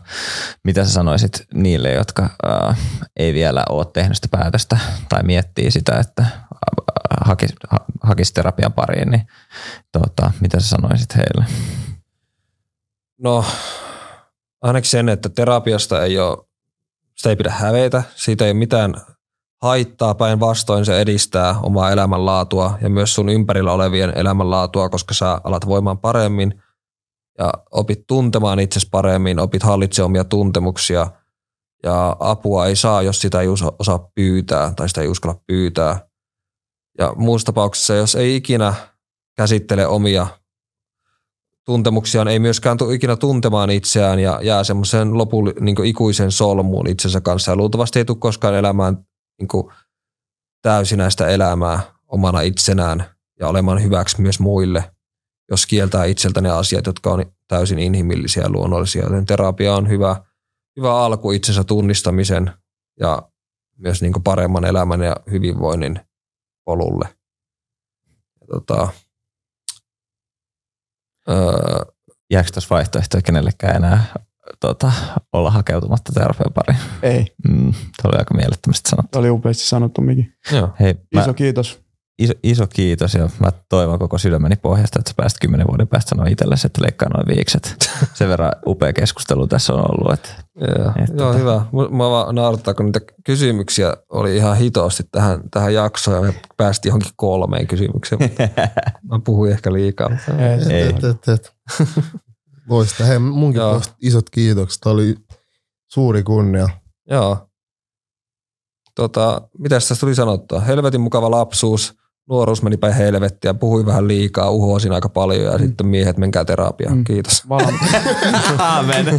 mitä sä sanoisit niille, jotka ää, ei vielä ole tehnyt sitä päätöstä tai miettii sitä, että ää, hakisi, ha, terapian pariin, niin tota, mitä sä sanoisit heille? No, ainakin sen, että terapiasta ei ole, sitä ei pidä hävetä, siitä ei ole mitään haittaa, päinvastoin se edistää omaa elämänlaatua ja myös sun ympärillä olevien elämänlaatua, koska sä alat voimaan paremmin ja opit tuntemaan itsesi paremmin, opit hallitsemaan omia tuntemuksia ja apua ei saa, jos sitä ei osa- osaa pyytää tai sitä ei uskalla pyytää. Ja muussa tapauksessa, jos ei ikinä käsittele omia tuntemuksiaan, ei myöskään tule ikinä tuntemaan itseään ja jää semmoisen lopun niin ikuisen solmuun itsensä kanssa. Ja luultavasti ei tule koskaan elämään niin täysinäistä elämää omana itsenään ja olemaan hyväksi myös muille, jos kieltää itseltä ne asiat, jotka on täysin inhimillisiä ja luonnollisia. Joten terapia on hyvä, hyvä alku itsensä tunnistamisen ja myös niin paremman elämän ja hyvinvoinnin polulle. Ja tota, öö, Jääkö tuossa vaihtoehtoja kenellekään enää tota, olla hakeutumatta terapian pariin? ei, Mm, Tuo oli aika mielettömästi sanottu. tämä oli upeasti sanottu Miki. joo. Hei, mä, Iso kiitos. Iso, iso kiitos ja mä toivon koko sydämeni pohjasta, että sä pääst kymmenen vuoden päästä sanoa itsellesi, että leikkaa noin viikset. Sen verran upea keskustelu tässä on ollut. Että, Joo, Et joo tota- hyvä. Mä vaan naurattaa, kun niitä kysymyksiä oli ihan hitoasti tähän, tähän jaksoon ja me päästiin johonkin kolmeen kysymykseen. mutta Mä puhuin ehkä liikaa. mutta- Ei. Et, et, et. Loista. Hei, munkin isot kiitokset. Tämä oli suuri kunnia. Joo. Tota, mitäs tässä tuli sanottua? Helvetin mukava lapsuus, nuoruus meni päin helvettiä, puhuin vähän liikaa, uhosin aika paljon ja sitten miehet menkää terapiaan. Mm. Kiitos. Aamen.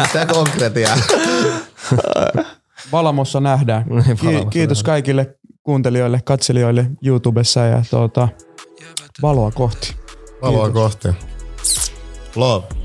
Mitä konkretiaa? Valamossa nähdään. Niin, Ki- kiitos nähdään. kaikille kuuntelijoille, katselijoille YouTubessa ja tuota, valoa kohti. Valoa kohti. Love.